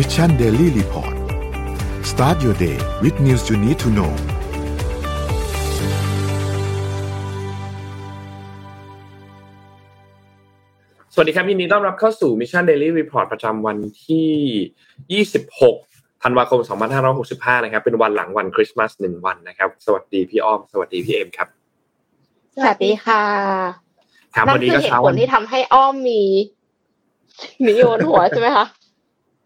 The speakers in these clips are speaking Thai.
Mission Daily Report start your day with news you need to know สวัสดีครับยินดีต้อนรับเข้าสู่ Mission Daily Report ประจำวันที่ 26 ธันวาคม 2565 นะครับ เป็นวันหลังวันคริสต์มาสหนึ่งวันนะครับ สวัสดีพี่อ้อม สวัสดีพี่เอ็มครับ สวัสดีค่ะครับนั่วันนนี้คือก็เหตุเช้าผวัลนที่ทำให้อ้อมมีมีโยนหัวใช่ไหมคะ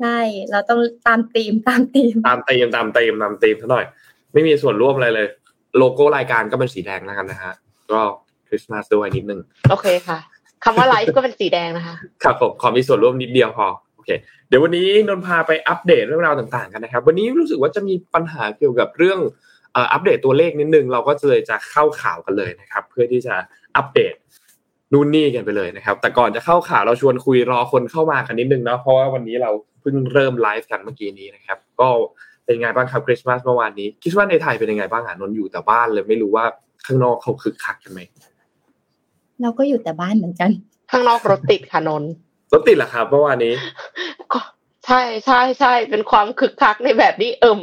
ใช่ เราต้องตามธีมตามธีม ตามเต็มตามเต็มตามเต็มซะหน่อย ไม่มีส่วนร่วมอะไรเลย โลโก้รายการก็เป็นสีแดงแล้วกันนะฮะ ก็คริสต์มาสด้วยนิดนึง โอเคค่ะคำว่าไลฟ์ก็เป็นสีแดงนะคะ ครับผม ขอมีส่วนร่วมนิดเดียวพอ โอเค เดี๋ยววันนี้นนท์พาไปอัปเดตเรื่องราวต่างๆกันนะครับ วันนี้รู้สึกว่าจะมีปัญหาเกี่ยวกับเรื่องเอ่ออัปเดตตัวเลขนิดนึง เราก็เลยจะเข้าข่าวกันเลยนะครับ เพื่อที่จะอัปเดต นู่นนี่กันไปเลยนะครับ แต่ก่อนจะเข้าข่าวเราชวนคุยรอคนเข้ามากันนิดนึงเนาะเพราะว่าวันนี้เราเพิ่งเริ่มไลฟ์กันเมื่อกี้นี้นะครับ ก็เป็นไงบ้างครับคริสต์มาสเมื่อวานนี้คิดว่าในไทยเป็นยังไงบ้างอะนนท์อยู่แต่บ้านเลยไม่รู้ว่าข้างนอกเขาคึกคักกันไหมเราก็อยู่แต่บ้านเหมือนกัน ข้างนอกรถติดค่ะนนท์รถติดเหรอครับเมื่อวานนี้ก็ใช่ใช่ใช่เป็นความคึกคักในแบบที่เอิม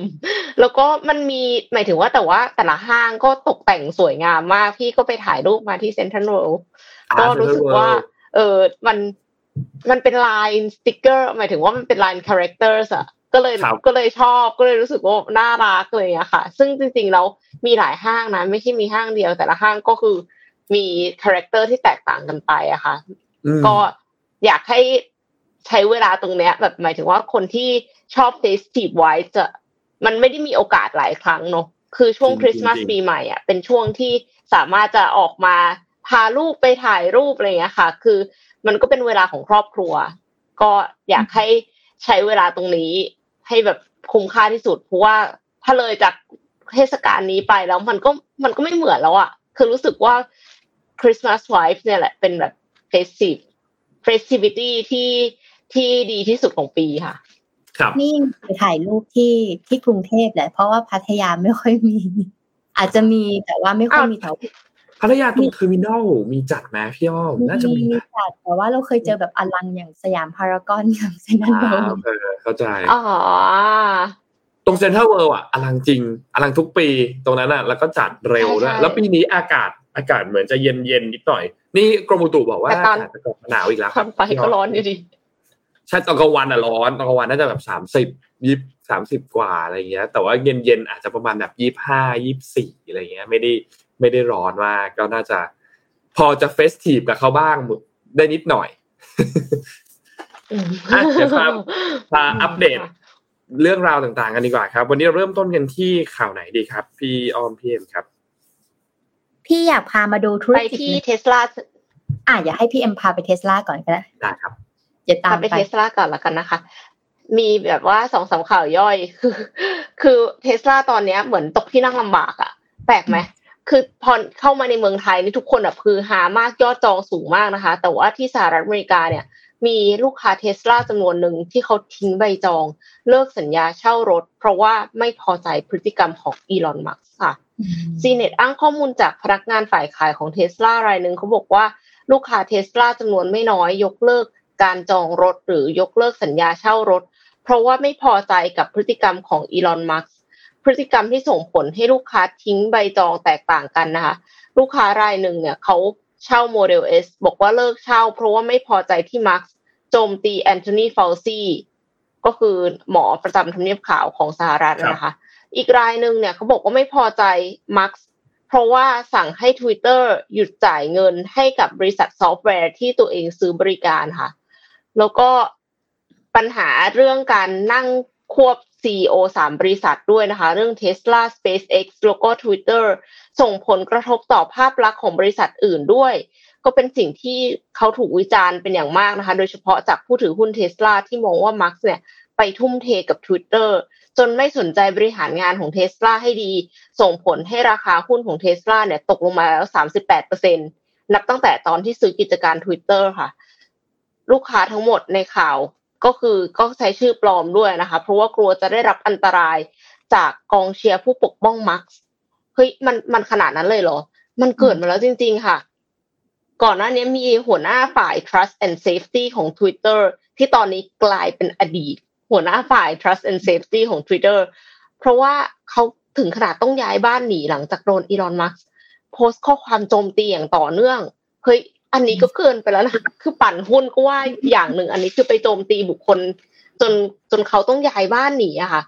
แล้วก็มันมีหมายถึงว่าแต่ว่าแต่ละห้างก็ตกแต่งสวยงามมากพี่ก็ไปถ่ายรูปมาที่เซ็นทรัลเวิลด์อ่า ก็รู้สึก Central World ว่า เออมันมันเป็นลายสติกเกอร์หมายถึงว่ามันเป็นลาย character อะก็เลยครับก็เลยชอบก็เลยรู้สึกว่าน่ารักเลยอะค่ะ ซึ่งจริงๆแล้วมีหลายห้างนะไม่ใช่มีห้างเดียว แต่ละห้างก็คือมี character ที่แตกต่างกันไปอะค่ะอืมก็อยากให้ใช้เวลาตรงเนี้ย แบบหมายถึงว่าคนที่ชอบเฟสติฟไว้จะมันไม่ได้มีโอกาสหลายครั้งเนอะคือช่วงจริงๆคริสต์มาสจริงๆปีใหม่อะเป็นช่วงที่สามารถจะออกมา พาลูกไปถ่ายรูปอะไรอย่างเงี้ยค่ะ คือมันก็เป็นเวลาของครอบครัว ก็อยากให้ใช้เวลาตรงนี้ให้แบบคุ้มค่าที่สุด เพราะว่าถ้าเลยจากเทศกาลนี้ไปแล้วมันก็มันก็ไม่เหมือนแล้วอะ คือรู้สึกว่า Christmas Vibe เนี่ยแหละเป็นแบบ festive festivity ที่ที่ดีที่สุดของปีค่ะ ครับ นี่ไปถ่ายรูปที่ที่กรุงเทพแหละ เพราะว่าพัทยาไม่ค่อยมี อาจจะมีแต่ว่าไม่ค่อยมีแถว พัทยาตรงเทอร์มินอลมีจัดไหมพี่อ้อมน่าจะมีนะจัดแต่ว่าเราเคยเจอแบบอลังอย่างสยามพารากอนอย่างเซนทรัลอ่าเวิลด์เออเข้าใจอ๋อตรงเซ็นทรัลเวิลด์อะอลังจริงอลังทุกปีตรงนั้นอะ แล้วก็จัดเร็วด้วยแล้วปีนี้อากาศอากาศเหมือนจะเย็นเย็นๆนิดหน่อย นี่กรมอุตุบอกว่าอากาศจะกลับมาหนาวอีกแล้วทำไปก็ร้อนอยู่ดีใช่ตอนกลางวันอะร้อนตอนกลางวันน่าจะแบบสามสิบยี่สามสิบกว่าอะไรเงี้ย แต่ว่าเย็นเย็นๆอาจจะประมาณแบบยี่ห้ายี่สี่อะไรเงี้ย ไม่ได้ ไม่ได้ร้อนมากก็น่าจะ พอจะเฟสทีฟกับเขาบ้างได้นิดหน่อยอะเดี๋ยวครับมาอัปเดตเรื่องราวต่างๆกันดีกว่าครับ วันนี้เราเริ่มต้นกันที่ข่าวไหนดีครับ พี่ออมพี่เอ็มครับ พี่อยากพามาดูธุรไปกิจที่หนึ่งเทสลาอะอยากให้พี่เอ็มพาไปเทสลาก่อนก็ได้ได้ครับเดี๋ยวตามพาไปไปเทสลาก่อนละกันนะคะ มีแบบว่าสองสามข่าวย่อยคือ คือเทสลาตอนเนี้ยเหมือนตกที่นั่งลำบากอะแปลกไหม คือพอเข้ามาในเมืองไทยนี่ทุกคนแบบคือหามากยอดจองสูงมากนะคะ แต่ว่าที่สหรัฐอเมริกาเนี่ย มีลูกค้าเทสลาจำนวนหนึ่งที่เขาทิ้งใบจอง เลิกสัญญาเช่ารถ เพราะว่าไม่พอใจพฤติกรรมของอีลอนมัสก์ค่ะ CNET อ้างข้อมูลจากพนักงานฝ่ายขายของเทสลารายหนึ่งเขาบอกว่าลูกค้าเทสลาจำนวนไม่น้อย ยกเลิกการจองรถ หรือยกเลิกสัญญาเช่ารถ เพราะว่าไม่พอใจกับพฤติกรรมของอีลอนมัสก์ พฤติกรรมที่ส่งผลให้ลูกค้าทิ้งใบจองแตกต่างกันนะคะลูกค้ารายหนึ่งเนี่ยเขาเช่าโมเดล S บอกว่าเลิกเช่า เพราะว่าไม่พอใจที่มัสก์โจมตีแอนโทนีฟาวซีก็คือหมอประจำทำเนียบขาวของสหรัฐนะคะ อีกรายหนึ่งเนี่ยเขาบอกว่าไม่พอใจมัสก์เพราะว่าสั่งให้ Twitter หยุดจ่ายเงินให้กับบริษัทซอฟต์แวร์ที่ตัวเองซื้อบริการค่ะ แล้วก็ปัญหาเรื่องการนั่งควบ CEO สามบริษัทด้วยนะคะ เรื่อง Tesla SpaceX แล้วก็ Twitter ส่งผลกระทบต่อภาพลักษณ์ของบริษัทอื่นด้วย ก็เป็นสิ่งที่เขาถูกวิจารณ์เป็นอย่างมากนะคะ โดยเฉพาะจากผู้ถือหุ้นเทสลาที่มองว่ามัสก์เนี่ยไปทุ่มเทกับ Twitter จนไม่สนใจบริหารงานของเทสลาให้ดี ส่งผลให้ราคาหุ้นของเทสลาเนี่ยตกลงมาแล้ว 38%นับตั้งแต่ตอนที่ซื้อกิจการ Twitter ค่ะ ลูกค้าทั้งหมดในข่าว ก็คือก็ใช้ชื่อปลอมด้วยนะคะ เพราะว่ากลัวจะได้รับอันตรายจากกองเชียร์ผู้ปกป้องมัสก์เฮ้ยมันมันขนาดนั้นเลยเหรอ มันเกิดมาแล้วจริง ๆ ค่ะ ก่อนหน้านี้มีหัวหน้าฝ่าย trust and safety ของ Twitter ที่ตอนนี้กลายเป็นอดีต หัวหน้าฝ่าย trust and safety ของ Twitter เพราะว่าเขาถึงขนาดต้องย้ายบ้านหนีหลังจากโดนอีลอนมัสโพสต์ข้อความโจมตีอย่างต่อเนื่องเฮ้ย อันนี้ก็เกินไปแล้วนะคือปั่นหุ้นก็ว่าอย่างหนึ่ง อันนี้คือไปโจมตีบุคคล จนจนเขาต้องย้ายบ้านหนีอะค่ะ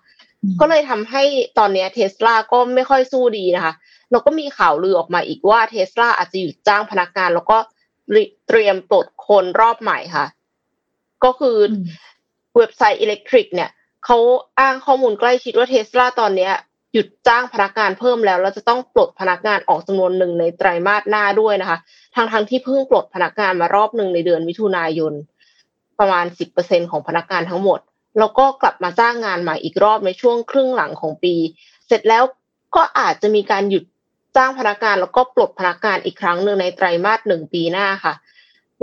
ก็เลยทำให้ตอนนี้เทสลาก็ไม่ค่อยสู้ดีนะคะแล้วก็มีข่าวลือออกมาอีกว่าเทสลาอาจจะหยุดจ้างพนักงาน แล้วก็เตรียมปลดคนรอบใหม่ค่ะ ก็คือเว็บไซต์อิเล็กทริกเนี่ยเขาอ้างข้อมูลใกล้ชิดว่าเทสลาตอนเนี้ย หยุดจ้างพนักงานเพิ่มแล้วแล้วจะต้องปลดพนักงานออกจำนวนหนึ่งในไตรมาสหน้าด้วยนะคะทางทางที่เพิ่งปลดพนักงานมารอบหนึ่งในเดือนมิถุนายน ประมาณสิบเปอร์เซ็นต์ของพนักงานทั้งหมด แล้วก็กลับมาจ้างงานใหม่อีกรอบในช่วงครึ่งหลังของปี เสร็จแล้วก็อาจจะมีการหยุดจ้างพนักงานแล้วก็ปลดพนักงานอีกครั้งหนึ่งในไตรมาสหนึ่งปีหน้าค่ะ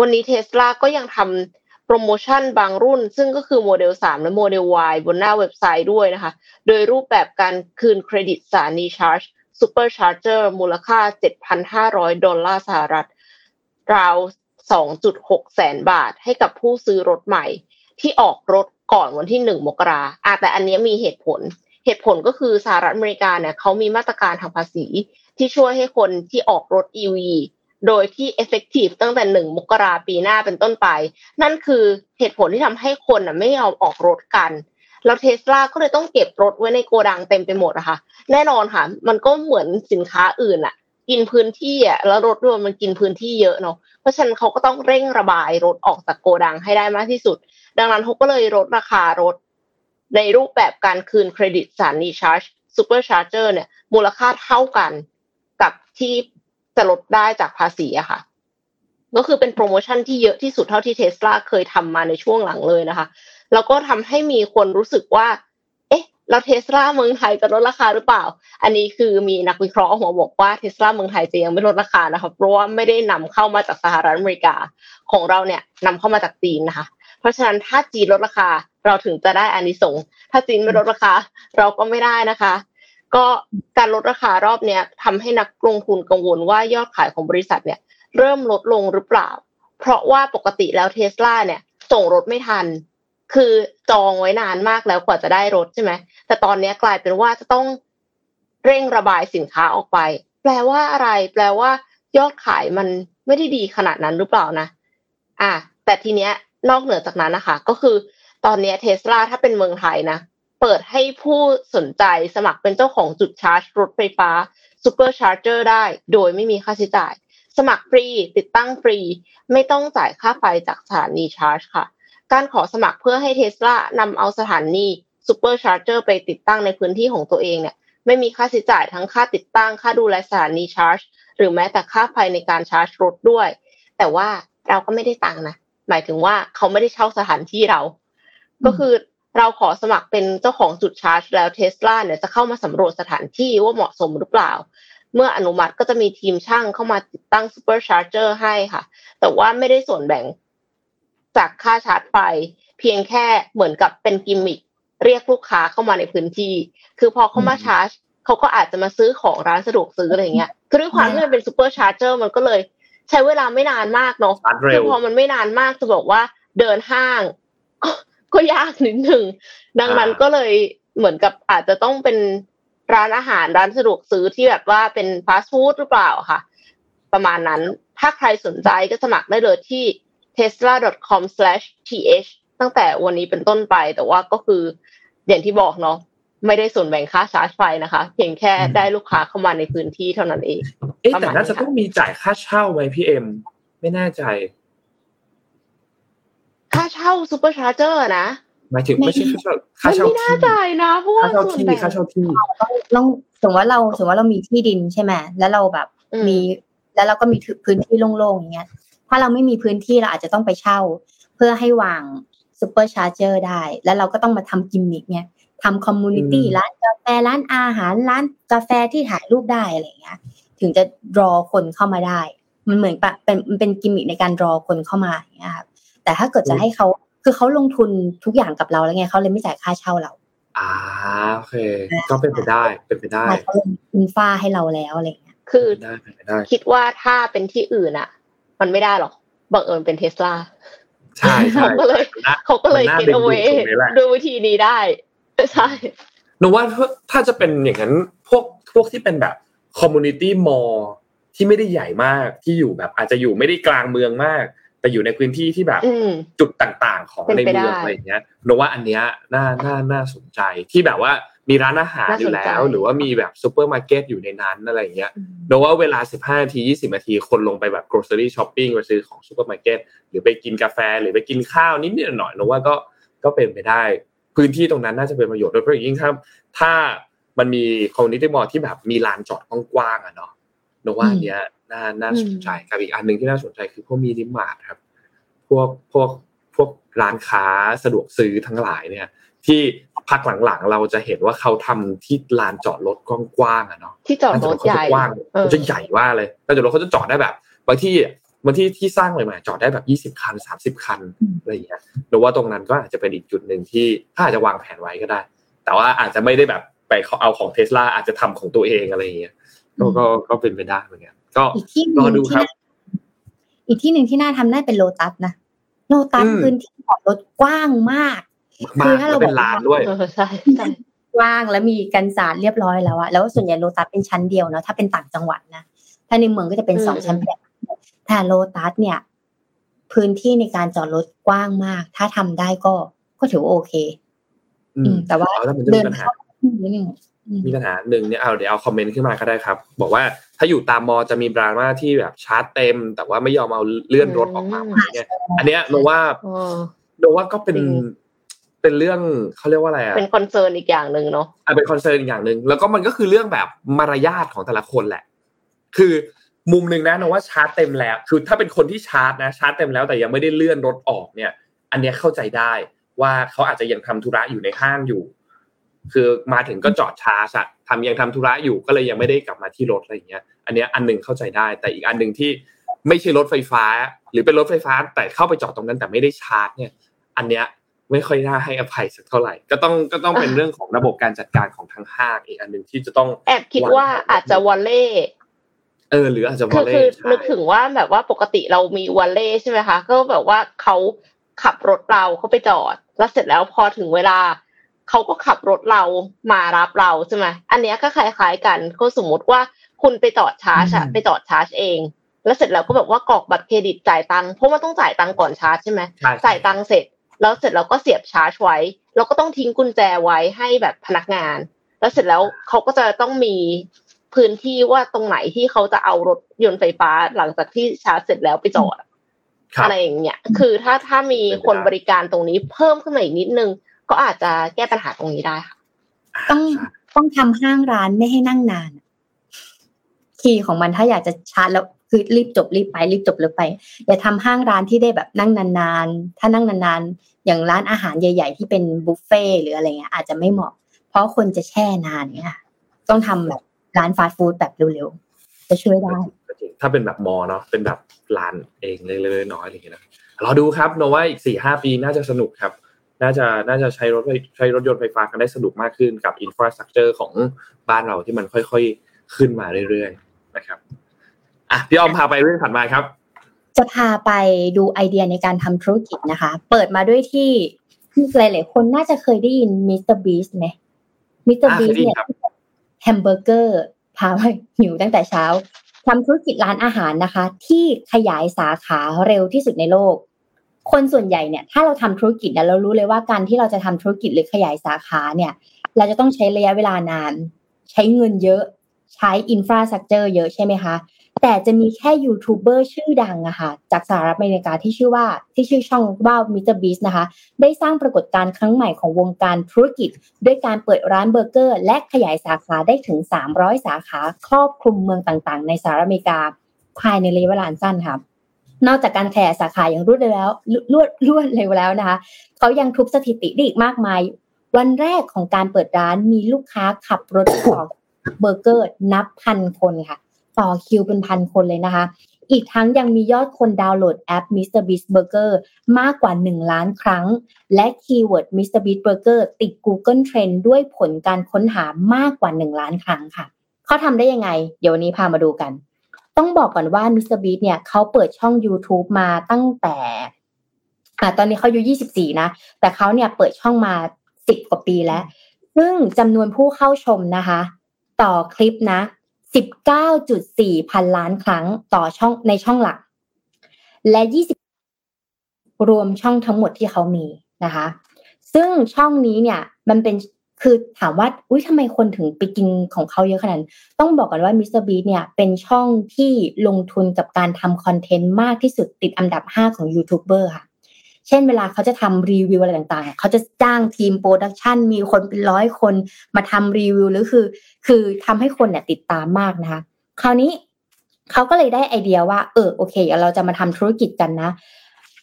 วันนี้เทสลาก็ยังทำ โปรโมชั่นบางรุ่น ซึ่งก็คือโมเดล 3 และโมเดล Y บนหน้าเว็บไซต์ด้วยนะคะ โดยรูปแบบการคืนเครดิตสถานีชาร์จ Supercharger มูลค่า 7,500 ดอลลาร์สหรัฐ ราว 2.6 แสนบาทให้กับผู้ซื้อรถใหม่ ที่ออกรถก่อนวันที่ 1 มกราอะแต่อันนี้มีเหตุผล เหตุผลก็คือสหรัฐอเมริกาเนี่ยเขามีมาตรการทางภาษี ที่ช่วยให้คนที่ออกรถ EV โดยที่ effective ตั้งแต่หนึ่งมกราปีหน้าเป็นต้นไป นั่นคือเหตุผลที่ทำให้คนอะไม่ยอมออกรถกันแล้วเทสลาก็เลยต้องเก็บรถไว้ในโกดังเต็มไปหมดอะค่ะแน่นอนค่ะ มันก็เหมือนสินค้าอื่นอะกินพื้นที่อะแล้วรถด้วยมันกินพื้นที่เยอะเนาะเพราะฉะนั้นเขาก็ต้องเร่งระบายรถออกจากโกดังให้ได้มากที่สุด ดังนั้นเขาก็เลยลดราคารถ ในรูปแบบการคืนเครดิตสถานีชาร์จ Supercharger เนี่ยมูลค่าเท่ากันกับที่ จะลดได้จากภาษีอะค่ะก็คือเป็นโปรโมชั่นที่เยอะที่สุดเท่าที่เทสลาเคยทำมาในช่วงหลังเลยนะคะ แล้วก็ทำให้มีคนรู้สึกว่า เอ๊ะ เราเทสลาเมืองไทยจะลดราคาหรือเปล่า อันนี้คือมีนักวิเคราะห์ออกมาบอกว่าเทสลาเมืองไทยจะยังไม่ลดราคานะคะเพราะว่าไม่ได้นำเข้ามาจากสหรัฐอเมริกา ของเราเนี่ยนำเข้ามาจากจีนนะคะ เพราะฉะนั้นถ้าจีนลดราคาเราถึงจะได้อานิสงส์ถ้าจีนไม่ลดราคาเราก็ไม่ได้นะคะ ก็การลดราคารอบเนี้ยทำให้นักลงทุนกังวลว่ายอดขายของบริษัทเนี่ยเริ่มลดลงหรือเปล่า เพราะว่าปกติแล้วเทสลาเนี่ยส่งรถไม่ทัน คือจองไว้นานมากแล้วกว่าจะได้รถใช่ไหมแต่ตอนนี้กลายเป็นว่าจะต้องเร่งระบายสินค้าออกไป แปลว่าอะไร แปลว่า ยอดขายมันไม่ได้ดีขนาดนั้นหรือเปล่านะ อะแต่ทีเนี้ยนอกเหนือจากนั้นนะคะ ก็คือตอนนี้เทสลาถ้าเป็นเมืองไทยนะ เปิดให้ผู้สนใจสมัครเป็นเจ้าของจุดชาร์จรถไฟฟ้า Supercharger ได้ โดยไม่มีค่าใช้จ่าย สมัครฟรี ติดตั้งฟรี ไม่ต้องจ่ายค่าไฟจากสถานีชาร์จค่ะ การขอสมัครเพื่อให้เทสลานำเอาสถานี Supercharger ไปติดตั้งในพื้นที่ของตัวเองเนี่ย ไม่มีค่าใช้จ่ายทั้งค่าติดตั้ง ค่าดูแลสถานีชาร์จ หรือแม้แต่ค่าไฟในการชาร์จรถด้วย แต่ว่าเราก็ไม่ได้ตังค์นะ หมายถึงว่าเขาไม่ได้เช่าสถานที่เรา ก็คือ เราขอสมัครเป็นเจ้าของจุดชาร์จ แล้วเทสลาเนี่ยจะเข้ามาสำรวจสถานที่ว่าเหมาะสมหรือเปล่า เมื่ออนุมัติก็จะมีทีมช่างเข้ามาติดตั้ง Supercharger ให้ค่ะ แต่ว่าไม่ได้ส่วนแบ่งจากค่าชาร์จไฟเพียงแค่เหมือนกับเป็นกิมมิคเรียกลูกค้าเข้ามาในพื้นที่ คือพอเขามาชาร์จเขาก็อาจจะมาซื้อของร้านสะดวกซื้ออะไรเงี้ย คือด้วยความที่มันเป็น Supercharger มันก็เลย ใช้เวลาไม่นานมากเนาะคือพอมันไม่นานมากจะบอกว่าเดินห้าง ก็ยากนิดหนึ่งดังนั้นก็เลยเหมือนกับอาจจะต้องเป็นร้านอาหารร้านสะดวกซื้อที่แบบว่าเป็นฟาสต์ฟู้ดหรือเปล่าค่ะ ประมาณนั้นถ้าใครสนใจก็สมัครได้เลยที่ tesla.com/th ตั้งแต่วันนี้เป็นต้นไปแต่ว่าก็คืออย่างที่บอกเนาะไม่ได้ส่วนแบ่งค่าชาร์จไฟนะคะ เพียงแค่ได้ลูกค้าเข้ามาในพื้นที่เท่านั้นเองเอ๊ะแต่น่าจะต้องมีจ่ายค่าเช่าไหมพี่เอ็มไม่แน่ใจ ค่าเช่า Supercharger นะหมายถึงไม่ใช่ค่าเช่าค่าเช่าไม่น่าจ่ายนะเพราะว่าค่าเช่าส่วนที่แบ่งค่าเช่าที่ต้องสมมติว่าเราสมมติว่าเรามีที่ดินใช่ไหมแล้วเราแบบอืมมี แล้วเราก็มีพื้นที่โล่งๆอย่างเงี้ยถ้าเราไม่มีพื้นที่เราอาจจะต้องไปเช่า เพื่อให้วาง Supercharger ได้ แล้วเราก็ต้องมาทำกิมมิคเนี่ยทำ community อืมร้านกาแฟร้านอาหารร้านกาแฟที่ถ่ายรูปได้อะไรอย่างเงี้ย ถึงจะรอคนเข้ามาได้ มันเหมือนปะเป็นมันเป็นกิมมิคในการรอคนเข้ามาอย่างเงี้ยครับ แต่ถ้าเกิดจะให้เขาคือเขาลงทุนทุกอย่างกับเราแล้วไงเขาเลยไม่จ่ายค่าเช่าเราอ่าโอเค ก็เป็นไปได้เป็นไปได้เขาลงอินฟ้าให้เราแล้วอะไรอย่างเงี้ยคือเป็นไปได้เป็นไปได้คิดว่าถ้าเป็นที่อื่นอะมันไม่ได้หรอกบังเอิญเป็นเทสลาใช่ใช่เขาก็เลยน่าเขาก็เลยมันน่า get ดึงดูด away ตรงนี้แหละด้วยวิธีนี้ได้ใช่หนูว่าถ้าจะเป็นอย่างนั้นพวกพวกที่เป็นแบบ community mall ที่ไม่ได้ใหญ่มากที่อยู่แบบอาจจะอยู่ไม่ได้กลางเมืองมาก แต่อยู่ในพื้นที่ที่แบบอืมจุดต่างๆ ของเป็นในไปเมืองได้อะไรอย่างเงี้ยหนูว่าอันเนี้ยน่าน่าน่าสนใจที่แบบว่ามีร้านอาหารน่าอยู่สนใจแล้ว หรือว่ามีแบบซูเปอร์มาร์เก็ตอยู่ในนั้นอะไรอย่างเงี้ยหนูว่าเวลา 15นาที 20นาทีคนลงไปแบบ grocery shopping ไปซื้อของซูเปอร์มาร์เก็ตหรือไปกินกาแฟหรือไปกินข้าวนิดนิดหน่อยๆหนูว่าก็ก็เป็นไปได้ พื้นที่ตรงนั้นน่าจะเป็นประโยชน์โดยเฉพาะอย่างยิ่งถ้าถ้ามันมี community mall ที่แบบมีลานจอดกว้างๆอะเนาะหนูว่าอันเนี้ย น่าน่าสนใจกับอีกอันหนึ่งที่น่าสนใจคือพวกมินิมาร์ทครับ พวกพวกพวกร้านค้าสะดวกซื้อทั้งหลายเนี่ย ที่พักหลังๆ เราจะเห็นว่าเขาทำที่ลานจอดรถกว้างๆอะเนาะที่จอดรถใหญ่กว้างเออเขาจะใหญ่ว่าเลยลานจอดรถเขาจะจอดได้แบบบางที่บางที่ที่สร้างใหม่ๆจอดได้แบบยี่สิบคันสามสิบคันอะไรอย่างเงี้ยหรือว่าตรงนั้นก็อาจจะเป็นอีกจุดหนึ่งที่ถ้าอาจจะวางแผนไว้ก็ได้ แต่ว่าอาจจะไม่ได้แบบไปเอาของเทสลาอาจจะทำของตัวเองอะไรอย่างเงี้ยก็ก็ก็เป็นไปได้เหมือนกัน ก็อีกที่หรนึ่องดูที่ครับน่าอีกที่หนึ่งที่น่าทำได้เป็นโลตัสนะโลตัสอืมพื้นที่จอดรถกว้างมากมาคืกอถ้าเราแล้วเป็นร้านด้วยเออใช่ใช่กว้างแล้วมีกันสาดเรียบร้อยแล้วอะแล้วส่วนใหญ่โลตัสเป็นชั้นเดียวเนาะถ้าเป็นต่างจังหวัดนะถ้าในเมืองก็จะเป็นสองชั้นแบบแต่โลตัสเนี่ย พื้นที่ในการจอดรถกว้างมาก ถ้าทำได้ก็ก็ถือว่าโอเค อือืมมแต่ว่าเอาแล้วมันจะเดิมีนปัญหาเข้านิดนึงอื มมีปัญหาหนึ่งเนี่ยเอาเดี๋ยวเอาคอมเมนต์ขึ้นมาก็ได้ครับ บอกว่าถ้าอยู่ตาม mall จะมีดราม่าที่แบบชาร์จเต็ม แต่ว่าไม่ยอมเอาเลื่อนรถออกมาไหมเนี่ยอันเนี้ยโนว่าเออโนว่าก็เป็นจริงเป็นเรื่องเขาเรียกว่าอะไรอะเป็นคอนเซิร์นอีกอย่างหนึ่งเนาะอะเป็น concern อีกอย่างหนึ่งแล้วก็มันก็คือเรื่องแบบมารยาทของแต่ละคนแหละ คือมุมหนึ่งนะโนว่าชาร์จเต็มแล้ว คือถ้าเป็นคนที่ชาร์จนะชาร์จเต็มแล้วแต่ยังไม่ได้เลื่อนรถออกเนี่ย อันเนี้ยเข้าใจได้ว่าเขาอาจจะยังทำธุระอยู่ในห้างอยู่ คือมาถึงก็จอดชาร์จอะทำยังทำธุระอยู่ก็เลยยังไม่ได้กลับมาที่รถอะไรอย่างเงี้ย อันเนี้ยอันหนึ่งเข้าใจได้ แต่อีกอันหนึ่งที่ไม่ใช่รถไฟฟ้า หรือเป็นรถไฟฟ้า แต่เข้าไปจอดตรงนั้นแต่ไม่ได้ชาร์จ เนี่ย อันเนี้ยไม่ค่อยน่าให้อภัยสักเท่าไหร่ ก็ต้องก็ต้องเป็นเรื่องของระบบการจัดการของทางห้างอีกอันหนึ่งที่จะต้องแอบคิดว่าอาจจะวอลเล่เออหรืออาจจะวคืออลเล่คือใช่นึกถึงว่าแบบว่าปกติเรามีวอลเล่ใช่ไหมคะก็แบบว่าเขาขับรถเราเขาไปจอด แล้วเสร็จแล้วพอถึงเวลา เขาก็ขับรถเรามารับเราใช่ไหมอันเนี้ยก็คล้ายๆกันก็สมมติว่าคุณไปจอดชาร์จอะอืมไปจอดชาร์จเอง แล้วเสร็จแล้วก็แบบว่ากรอกบัตรเครดิตจ่ายตังค์เพราะว่าต้องจ่ายตังค์ก่อนชาร์จใช่ไหมใช่จ่ายตังค์เสร็จ แล้วเสร็จเราก็เสียบชาร์จไว้เราก็ต้องทิ้งกุญแจไว้ให้แบบพนักงาน แล้วเสร็จแล้วเขาก็จะต้องมีพื้นที่ว่าตรงไหนที่เขาจะเอารถยนต์ไฟฟ้าหลังจากที่ชาร์จเสร็จแล้วไปจอดครับอะไรอย่างเงี้ย คือถ้าถ้ามีคนบริการตรงนี้เพิ่มขึ้นมาอีกนิดนึง ก็อาจจะแก้ปัญหาตรงนี้ได้ค่ะ ต้องต้องทำห้างร้านไม่ให้นั่งนานคีย์ของมันถ้าอยากจะชาร์จแล้วคือรีบจบรีบไปรีบจบเลยไปอย่าทำห้างร้านที่ได้แบบนั่งนานๆ ถ้านั่งนานๆ อย่างร้านอาหารใหญ่ ๆ ที่เป็นบุฟเฟ่ต์หรืออะไรเงี้ยอาจจะไม่เหมาะ เพราะคนจะแช่นานเงี้ยต้องทำแบบร้านฟาสต์ฟู้ดแบบเร็วๆ จะช่วยได้ก็จริงถ้าเป็นแบบ mall เนาะเป็นแบบร้านเองเล็กๆน้อยๆอะไรอย่างเงี้ยนะเราดูครับโนว่าอีกสี่ห้าปีน่าจะสนุกครับ น่าจะน่าจะใช้รถไฟใช้รถยนต์ไฟฟ้ากันได้สนุกมากขึ้นกับ infrastructure ของบ้านเราที่มันค่อยๆขึ้นมาเรื่อยๆนะครับอะพี่ออมพาไปเรื่องถัดมาครับ จะพาไปดูไอเดียในการทำธุรกิจนะคะ เปิดมาด้วยที่ที่หลายๆคนน่าจะเคยได้ยิน Mr. Beast ไหมมิสเตอร์อ่า Beast เคยได้ยินเนี่ยครับแฮมเบอร์เกอร์พาไปหิวตั้งแต่เช้าทำธุรกิจร้านอาหารนะคะ ที่ขยายสาขาเร็วที่สุดในโลก คนส่วนใหญ่เนี่ยถ้าเราทำธุรกิจแล้วเรารู้เลยว่าการที่เราจะทำธุรกิจหรือขยายสาขาเนี่ย เราจะต้องใช้ระยะเวลานาน ใช้เงินเยอะ ใช้ infrastructure เยอะใช่ไหมคะแต่จะมีแค่ยูทูบเบอร์ชื่อดังอะค่ะจากสหรัฐอเมริกาที่ชื่อว่าที่ชื่อช่องว่า Mr. Beast นะคะ ได้สร้างปรากฏการณ์ครั้งใหม่ของวงการธุรกิจ ด้วยการเปิดร้านเบอร์เกอร์ และขยายสาขาได้ถึง 300 สาขาครอบคลุมเมืองต่างๆ ในสหรัฐอเมริกา ภายในระยะเวลาสั้นค่ะ นอกจากการขยายสาขาอย่างรวดเร็วแล้วรวดรวดเร็วแล้วนะคะเขายังทุบสถิติได้อีกมากมาย วันแรกของการเปิดร้านมีลูกค้าขับรถต่อเบอร์เกอร์นับพันคนค่ะ ต่อคิวเป็นพันคนเลยนะคะ อีกทั้งยังมียอดคนดาวน์โหลดแอป Mr. Beast Burger มากกว่า 1 ล้านครั้ง และ keyword Mr. Beast Burger ติด Google Trend ด้วยผลการค้นหามากกว่า 1 ล้านครั้งค่ะเขาทำได้ยังไง เดี๋ยววันนี้พามาดูกัน ต้องบอกก่อนว่า Mr. Beast เนี่ยเขาเปิดช่อง YouTube มาตั้งแต่อ่าตอนนี้เขาอายุ24นะ แต่เขาเนี่ยเปิดช่องมา10กว่าปีแล้ว ซึ่งจำนวนผู้เข้าชมนะคะ ต่อคลิปนะ19.4พันล้านครั้งต่อช่องในช่องหลัก และ20รวมช่องทั้งหมดที่เขามีนะคะ ซึ่งช่องนี้เนี่ยมันเป็น คือถามว่าอุ้ยทำไมคนถึงไปกินของเขาเยอะขนาดต้องบอกกันว่ามิสเตอร์บีเนี่ยเป็นช่องที่ลงทุนกับการทำ content มากที่สุดติดอันดับ 5 ของยูทูบเบอร์ค่ะ เช่นเวลาเขาจะทำรีวิวอะไรต่างๆ เขาจะจ้างทีม production มีคนเป็นร้อยคนมาทำรีวิวหรือคือ คือทำให้คนเนี่ยติดตามมากนะคะ คราวนี้เขาก็เลยได้ไอเดียว่า เออโอเคเราจะมาทำธุรกิจกันนะ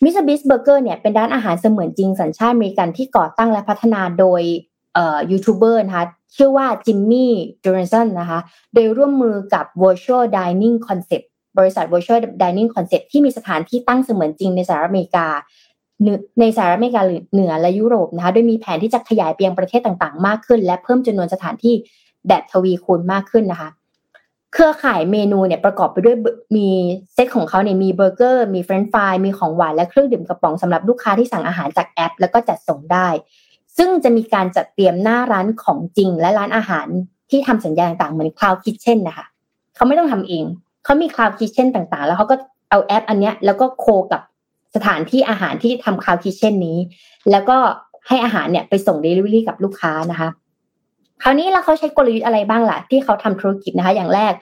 MrBeast Burger เนี่ยเป็นร้านอาหารเสมือนจริงสัญชาติอเมริกันที่ก่อตั้งและพัฒนาโดย ยูทูบเบอร์นะคะชื่อว่าจิมมี่Donaldson นะคะโดยร่วมมือกับ Virtual Dining Concepts บริษัท Virtual Dining Concepts ที่มีสถานที่ตั้งเสมือนจริงในสหรัฐอเมริกา ในสหรัฐอเมริกาเหนือและยุโรปนะคะโดยมีแผนที่จะขยายไปยังประเทศต่างๆ มากขึ้น และเพิ่มจำนวนสถานที่แบบทวีคูณมากขึ้นนะคะเครือข่ายเมนูเนี่ยประกอบไปด้วยมีเซตของเขาเนี่ยมีเบอร์เกอร์ มีเฟรนช์ฟรายมีของหวานและเครื่องดื่มกระป๋องสำหรับลูกค้าที่สั่งอาหารจากแอป แล้วก็จัดส่งได้ ซึ่งจะมีการจัดเตรียมหน้าร้านของจริงและร้านอาหารที่ทำสัญญาต่างๆเหมือน Cloud Kitchen นะคะเขาไม่ต้องทำเองเขามี Cloud Kitchen ต่างๆ แล้วเขาก็เอาแอป อันเนี้ยแล้วก็โคกับสถานที่อาหารที่ทำ Cloud Kitchen นี้ แล้วก็ให้อาหารเนี่ยไปส่ง Delivery กับลูกค้านะคะคราวนี้แล้วเขาใช้กลยุทธ์อะไรบ้างล่ะ ที่เขาทำธุรกิจนะคะ อย่างแรก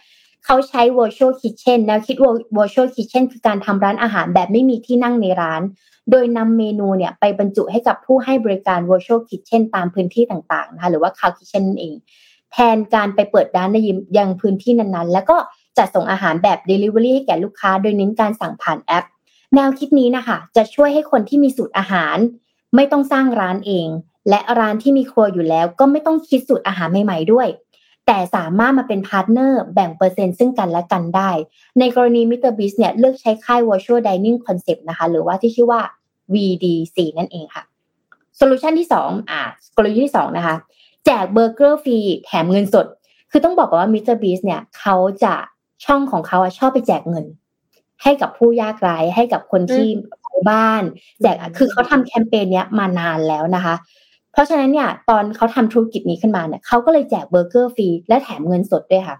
เขาใช้ virtual kitchen แนวคิด virtual kitchen คือการทำร้านอาหารแบบไม่มีที่นั่งในร้าน โดยนำเมนูเนี่ยไปบรรจุให้กับผู้ให้บริการ virtual kitchen ตามพื้นที่ต่างๆนะคะหรือว่า cloud kitchen นั่นเอง แทนการไปเปิดร้านในยังพื้นที่นั้นๆ แล้วก็จัดส่งอาหารแบบ delivery ให้แก่ลูกค้า โดยเน้นการสั่งผ่านแอป แนวคิดนี้นะคะจะช่วยให้คนที่มีสูตรอาหาร ไม่ต้องสร้างร้านเอง และร้านที่มีครัวอยู่แล้ว ก็ไม่ต้องคิดสูตรอาหารใหม่ๆด้วย แต่สามารถมาเป็น partner แบ่งเปอร์เซ็นต์ซึ่งกันและกันได้ ในกรณี MrBeast เนี่ยเลือกใช้ค่าย Virtual Dining Concepts นะคะ หรือว่าที่ชื่อว่า VDC นั่นเองค่ะ solution ที่สองอ่ากลยุทธ์ที่สองนะคะ แจกเบอร์เกอร์ฟรีแถมเงินสด คือต้องบอกว่า MrBeast เนี่ยเขาจะช่องของเขาชอบไปแจกเงิน ให้กับผู้ยากไร้ให้กับคนที่บ้านแจกคือเขาทำแคมเปญเนี้ยมานานแล้วนะคะ เพราะฉะนั้นเนี่ยตอนเขาทำธุรกิจนี้ขึ้นมาเนี่ยเขาก็เลยแจกเบอร์เกอร์ฟรีและแถมเงินสดด้วยค่ะ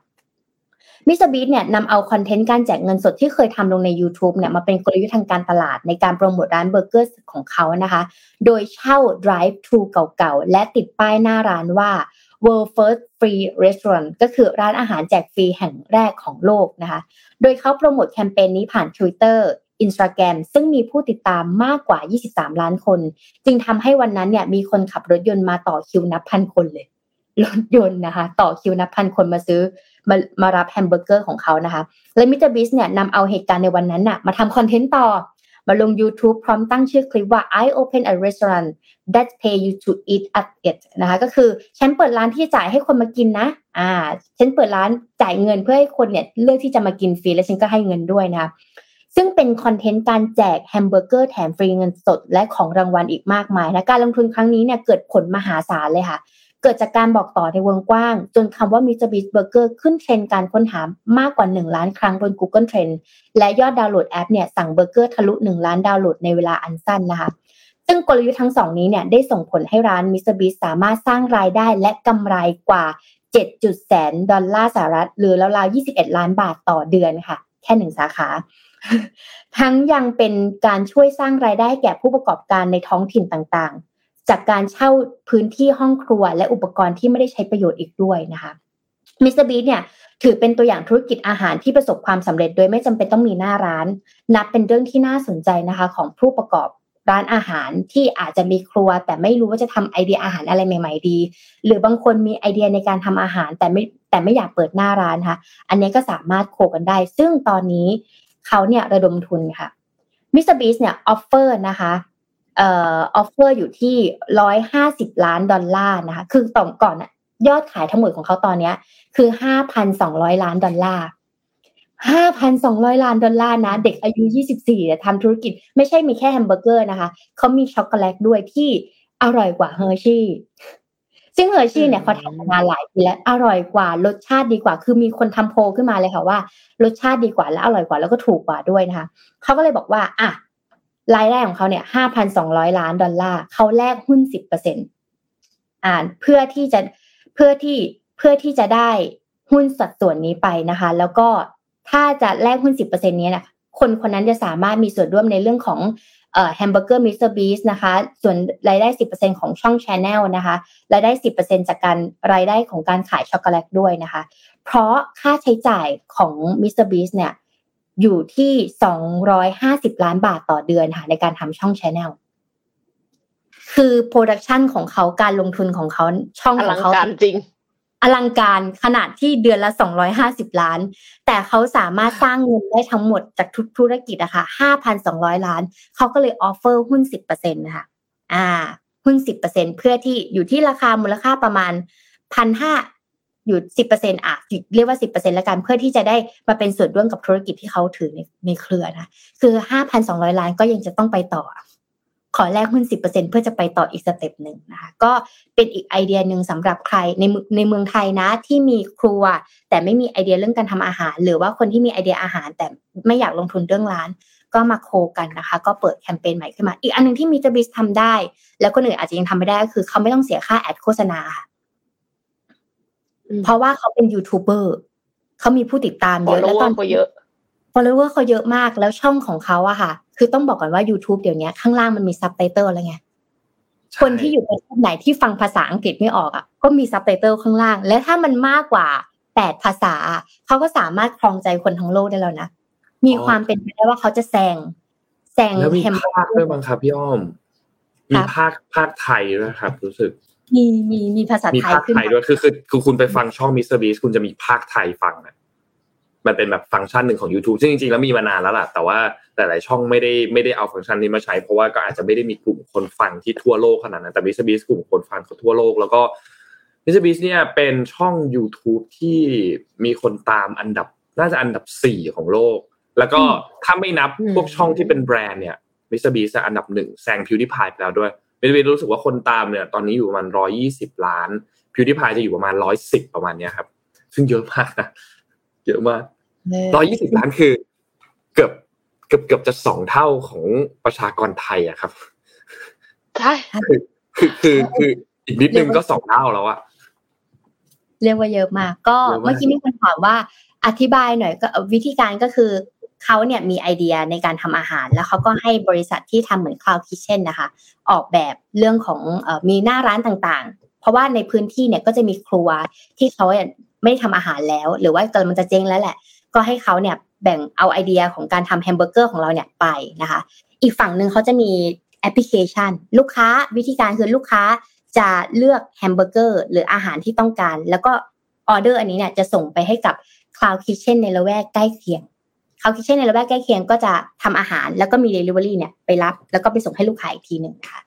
MrBeast เนี่ยนำเอา content การแจกเงินสดที่เคยทำลงใน YouTube เนี่ยมาเป็นกลยุทธ์ทางการตลาดในการโปรโมทร้านเบอร์เกอร์ของเขานะคะ โดยเช่า drive thru เก่าๆ และติดป้ายหน้าร้านว่า world's first free restaurant ก็คือร้านอาหารแจกฟรีแห่งแรกของโลกนะคะ โดยเขา promote campaign นี้ผ่าน Twitter Instagram ซึ่งมีผู้ติดตามมากกว่า 23 ล้านคน จึงทำให้วันนั้นเนี่ยมีคนขับรถยนต์มาต่อคิวนับพันคนเลย รถยนต์นะคะ ต่อคิวนับพันคนมาซื้อมามารับแฮมเบอร์เกอร์ของเขานะคะ และ MrBeast เนี่ยนำเอาเหตุการณ์ในวันนั้นน่ะมาทำ content ต่อ มาลง YouTube พร้อมตั้งชื่อคลิปว่า I open a restaurant that pay you to eat at it นะคะก็คือฉันเปิดร้านที่จ่ายให้คนมากินนะ อ่า ฉันเปิดร้านจ่ายเงินเพื่อให้คนเนี่ยเลือกที่จะมากินฟรีและฉันก็ให้เงินด้วยนะคะ ซึ่งเป็น content การแจกแฮมเบอร์เกอร์แถมฟรีเงินสด และของรางวัลอีกมากมายนะการลงทุนครั้งนี้เนี่ยเกิดผลมหาศาลเลยค่ะ เกิดจากการบอกต่อในวงกว้าง จนคำว่า MrBeast Burger ขึ้นเทรนด์การค้นหามากกว่า 1 ล้านครั้งบน Google Trends และยอดดาวน์โหลดแอปเนี่ยสั่งเบอร์เกอร์ทะลุ 1 ล้านดาวน์โหลดในเวลาอันสั้นนะคะซึ่งกลยุทธ์ทั้งสองนี้เนี่ยได้ส่งผลให้ร้าน MrBeast สามารถสร้างรายได้และกำไรกว่า7แสนดอลลาร์สหรัฐ หรือราวๆ 21 ล้านบาทต่อเดือนค่ะ แค่หนึ่งสาขา ทั้งยังเป็นการช่วยสร้างรายได้แก่ผู้ประกอบการในท้องถิ่นต่างๆ จากการเช่าพื้นที่ห้องครัว และอุปกรณ์ที่ไม่ได้ใช้ประโยชน์อีกด้วยนะคะมิสเตอร์บีเนี่ยถือเป็นตัวอย่างธุรกิจอาหารที่ประสบความสำเร็จโดยไม่จำเป็นต้องมีหน้าร้าน นับเป็นเรื่องที่น่าสนใจนะคะของผู้ประกอบร้านอาหารที่อาจจะมีครัว แต่ไม่รู้ว่าจะทำไอเดียอาหารอะไรใหม่ ๆ ดี หรือบางคนมีไอเดียในการทำอาหารแต่ไม่แต่ไม่อยากเปิดหน้าร้านค่ะ อันนี้ก็สามารถโคกันได้ ซึ่งตอนนี้ เขาเนี่ยระดมทุนค่ะMrBeast เนี่ย offer นะคะเอ่อ offer อยู่ที่ร้อยห้าสิบล้านดอลลาร์นะคะ คือต่อก่อนอะยอดขายทั้งหมดของเขาตอนเนี้ย คือห้าพันสองร้อยล้านดอลลาร์ห้าพันสองร้อยล้านดอลลาร์นะ เด็กอายุยี่สิบสี่ทำธุรกิจไม่ใช่มีแค่แฮมเบอร์เกอร์นะคะ เขามีช็อกโกแลตด้วยที่อร่อยกว่า Hershey's ซึ่ง Hershey's เนี่ยเขาทำงานหลายปีแล้วอร่อยกว่ารสชาติดีกว่า คือมีคนทำโพขึ้นมาเลยค่ะว่า รสชาติดีกว่าและอร่อยกว่าแล้วก็ถูกกว่าด้วยนะคะเขาก็เลยบอกว่าอะรายได้ของเขาเนี่ยห้าพันสองร้อยล้านดอลลาร์เขาแลกหุ้นสิบเปอร์เซ็นต์อ่าเพื่อที่จะเพื่อที่เพื่อที่จะได้หุ้นสัดส่วนนี้ไปนะคะ แล้วก็ถ้าจะแลกหุ้นสิบเปอร์เซ็นต์นี้เนี่ยคนคนนั้นจะสามารถมีส่วนร่วมในเรื่องของเอ่อ แฮมเบอร์เกอร์ MrBeast นะคะ ส่วนรายได้สิบเปอร์เซ็นต์ของช่อง channel นะคะ รายได้สิบเปอร์เซ็นต์จากการรายได้ของการขายช็อกโกแลตด้วยนะคะ เพราะค่าใช้จ่ายของ MrBeast เนี่ยอยู่ที่ 250 ล้านบาทต่อเดือนค่ะในการทำช่อง channel คือ production ของเขาการลงทุนของเขาช่องของเขาจริง อลังการขนาดที่เดือนละ 250 ล้าน แต่เขาสามารถสร้างเงินได้ทั้งหมดจากทุกธุรกิจอะค่ะ5,200 ล้าน เขาก็เลย offer หุ้น 10%นะคะอ่า หุ้น 10%เพื่อที่อยู่ที่ราคามูลค่าประมาณพันห้าอยู่ 10%อะเรียกว่า 10%แล้วกันเพื่อที่จะได้มาเป็นส่วนร่วมกับธุรกิจที่เขาถือในในเครือนะคือ 5,200 ล้านก็ยังจะต้องไปต่อ ขอแลกหุ้น 10%เพื่อจะไปต่ออีก step หนึ่งนะคะก็เป็นอีกไอเดียหนึ่งสำหรับใครในเมืองในเมืองไทยนะที่มีครัว แต่ไม่มีไอเดียเรื่องการทำอาหาร หรือว่าคนที่มีไอเดียอาหาร แต่ไม่อยากลงทุนเรื่องร้าน ก็มา co กันนะคะ ก็เปิดแคมเปญใหม่ขึ้นมา อีกอันหนึงที่ MrBeast ทำได้ แล้วคนอื่นอาจจะยังทำไม่ได้ก็คือ เขาไม่ต้องเสียค่า ad โฆษณาค่ะอืมเพราะว่าเขาเป็นยูทูบเบอร์เขามีผู้ติดตามฟเยออะลโลแล้วเวตออนร์ก็เยอะ follower เขาเยอะมากแล้วช่องของเขาอะค่ะ คือต้องบอกก่อนว่า YouTube เดี๋ยวนี้ข้างล่างมันมีซับไตเติลแล้วไงใช่คนที่อยู่ประเทศไหนที่ฟังภาษาอังกฤษไม่ออกอะก็มีซับไตเติลข้างล่าง และถ้ามันมากกว่าแปดภาษา เขาก็สามารถครองใจคนทั้งโลกได้แล้วนะ มีความเป็นไปได้ว่าเขาจะแซงแซงแล้วมีไทยพากย์ด้วยบ้างครับพี่อ้อม มีครับพากย์พากย์ไทยด้วยครับ รู้สึก มีมีมีภาษามีไทยพากย์ขึ้นไทยมาด้วยคือคือคือคุณไปฟังช่อง MrBeast คุณจะมีพากย์ไทยฟังอะ มันเป็นแบบฟังก์ชันหนึ่งของ YouTube ซึ่งจริงๆแล้วมีมานานแล้วล่ะ แต่ว่าหลายๆช่องไม่ได้ไม่ได้เอาฟังก์ชันนี้มาใช้ เพราะว่าก็อาจจะไม่ได้มีกลุ่มคนฟังที่ทั่วโลกขนาดนั้นแต่ MrBeast กลุ่มคนฟังเขาทั่วโลก แล้วก็MrBeast เนี่ยเป็นช่อง YouTube ที่มีคนตามอันดับน่าจะอันดับสี่ของโลก แล้วก็ถ้าไม่นับอืมพวกช่องที่เป็นแบรนด์เนี่ย MrBeast อันดับหนึ่งแซง PewDiePie ไปแล้วด้วยมิสเตอร์บีรู้สึกว่าคนตามเนี่ยตอนนี้อยู่ประมาณร้อยยี่สิบล้าน PewDiePie จะอยู่ประมาณร้อยสิบประมาณเนี้ยครับซึ่งเยอะมากนะเยอะมาก ร้อยยี่สิบล้านคือ เกือบเกือบเกือบจะสองเท่าของประชากรไทยอะครับใช่คือคือคือคืออีกนิดนึงก็สองเท่าแล้วอะเรียกว่าเยอะมากก็เยอะมากเมื่อกี้มีคนถามว่าอธิบายหน่อยก็เอ่อวิธีการก็คือเขาเนี่ยมีไอเดียในการทำอาหาร แล้วเขาก็ให้บริษัทที่ทำเหมือน Cloud Kitchen นะคะ ออกแบบเรื่องของเอ่อมีหน้าร้านต่างๆ เพราะว่าในพื้นที่เนี่ยก็จะมีครัวที่เขาเนี่ยไม่ได้ทำอาหารแล้ว หรือว่ากำลังจะเจ๊งแล้วแหละ ก็ให้เขาเนี่ยแบ่งเอาไอเดียของการทำแฮมเบอร์เกอร์ของเราเนี่ยไปนะคะ อีกฝั่งหนึ่งเขาจะมีแอปพลิเคชัน ลูกค้าวิธีการคือลูกค้าจะเลือกแฮมเบอร์เกอร์หรืออาหารที่ต้องการ แล้วก็ออเดอร์อันนี้เนี่ยจะส่งไปให้กับ Cloud Kitchen ในละแวกใกล้เคียง Cloud Kitchen ในละแวกใกล้เคียงก็จะทำอาหารแล้วก็มี delivery เนี่ยไปรับ แล้วก็ไปส่งให้ลูกค้าอีกทีหนึ่งนะคะ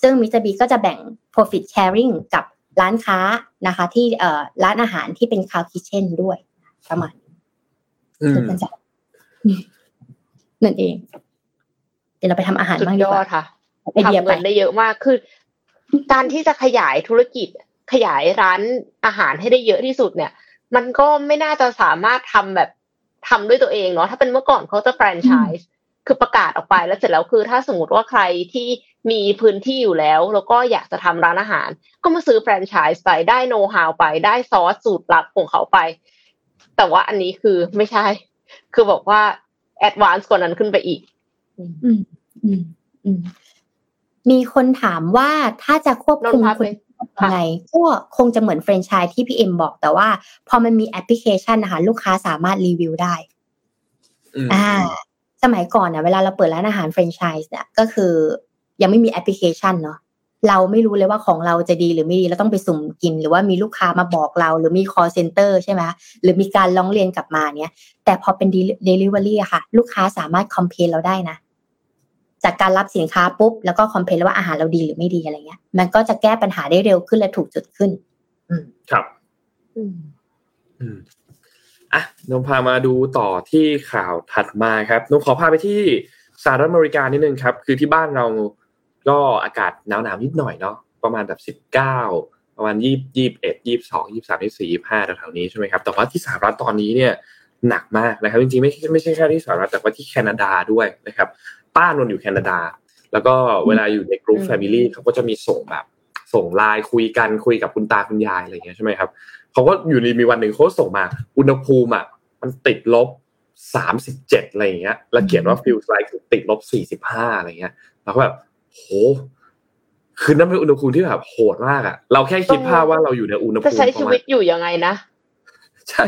ซึ่งมิสเตอร์บีก็จะแบ่ง profit sharing กับร้านค้านะคะที่ร้านอาหารที่เป็น Cloud Kitchen ด้วยประมาณ นี้อืมคือมันจะนั่นเอง เดี๋ยวเราไปทำอาหารสุดบ้างดียกอว่าดค่ะไอเดียทำไปเงินได้เยอะมากคือการที่จะขยายธุรกิจ ขยายร้านอาหารให้ได้เยอะที่สุดเนี่ย มันก็ไม่น่าจะสามารถทำแบบทำด้วยตัวเองเนาะถ้าเป็นเมื่อก่อนเขาจะแฟรนไชส์คือประกาศออกไปแล้วเสร็จแล้วคือ ถ้าสมมติว่าใครที่มีพื้นที่อยู่แล้ว แล้วก็อยากจะทำร้านอาหาร ก็มาซื้อแฟรนไชส์ไปได้โน้ตฮาวไปได้ซอสสูตรลับของเขาไป แต่ว่าอันนี้คือไม่ใช่ คือบอกว่า advance กว่านั้นขึ้นไปอีก อืมอืมอืมมีคนถามว่าถ้าจะควบคุมนนท์พาคุไปณยังไงก็คงจะเหมือนแฟรนไชส์ที่พี่เอ็มบอกแต่ว่า พอมันมีแอปพลิเคชันนะคะลูกค้าสามารถรีวิวได้อืมอ่า สมัยก่อนเนี่ยเวลาเราเปิดร้านอาหารแฟรนไชส์เนี่ยก็คือ ยังไม่มีแอปพลิเคชันเนาะ เราไม่รู้เลยว่าของเราจะดีหรือไม่ดีเราต้องไปสุ่มกิน หรือว่ามีลูกค้ามาบอกเรา หรือมี call center ใช่ไหมหรือมีการร้องเรียนกลับมาเนี่ยแต่พอเป็น delivery อะค่ะ ลูกค้าสามารถคอมเพลนเราได้นะ จากการรับสินค้าปุ๊บแล้วก็คอมเพลนว่าอาหารเราดีหรือไม่ดีอะไรเงี้ย มันก็จะแก้ปัญหาได้เร็วขึ้นและถูกจุดขึ้นครับ อืมอืมอะนงพามาดูต่อที่ข่าวถัดมาครับนนขอพาไปที่สหรัฐอเมริกานิดนึงครับ คือที่บ้านเรา ก็อากาศหนาวหนาวๆนิดหน่อยเนาะประมาณแบบสิบเก้าประมาณยี่ยี่เอ็ดยี่สองยี่สามยี่สี่ยี่ห้าแถวๆนี้ใช่ไหมครับแต่ว่าที่สหรัฐตอนนี้เนี่ยหนักมากนะครับ จริงๆไม่ใช่ไม่ใช่แค่ที่สหรัฐแต่ว่าที่แคนาดาด้วยนะครับป้านนอยู่แคนาดา แล้วก็เวลาอยู่ในกลุ่ม family เขาก็จะมีส่งแบบส่งไลน์คุยกันคุยกับคุณตาคุณยายอะไรอย่างเงี้ยใช่ไหมครับเขาก็อยู่ในมีวันหนึ่งเขาส่งมา อุณหภูมิอะมันติดลบสามสิบเจ็ดอะไรอย่างเงี้ยแล้วเขียนว่า feels like ติดลบสี่สิบห้าอะไรเงี้ยแล้วก็แบบ โหคือนั่นเป็นอุณหภูมิที่แบบโหดมากอะเราแค่คิดภาพว่าเราอยู่ในอุณหภูมิจะใช้ชีวิตอยู่ยังไงนะใช่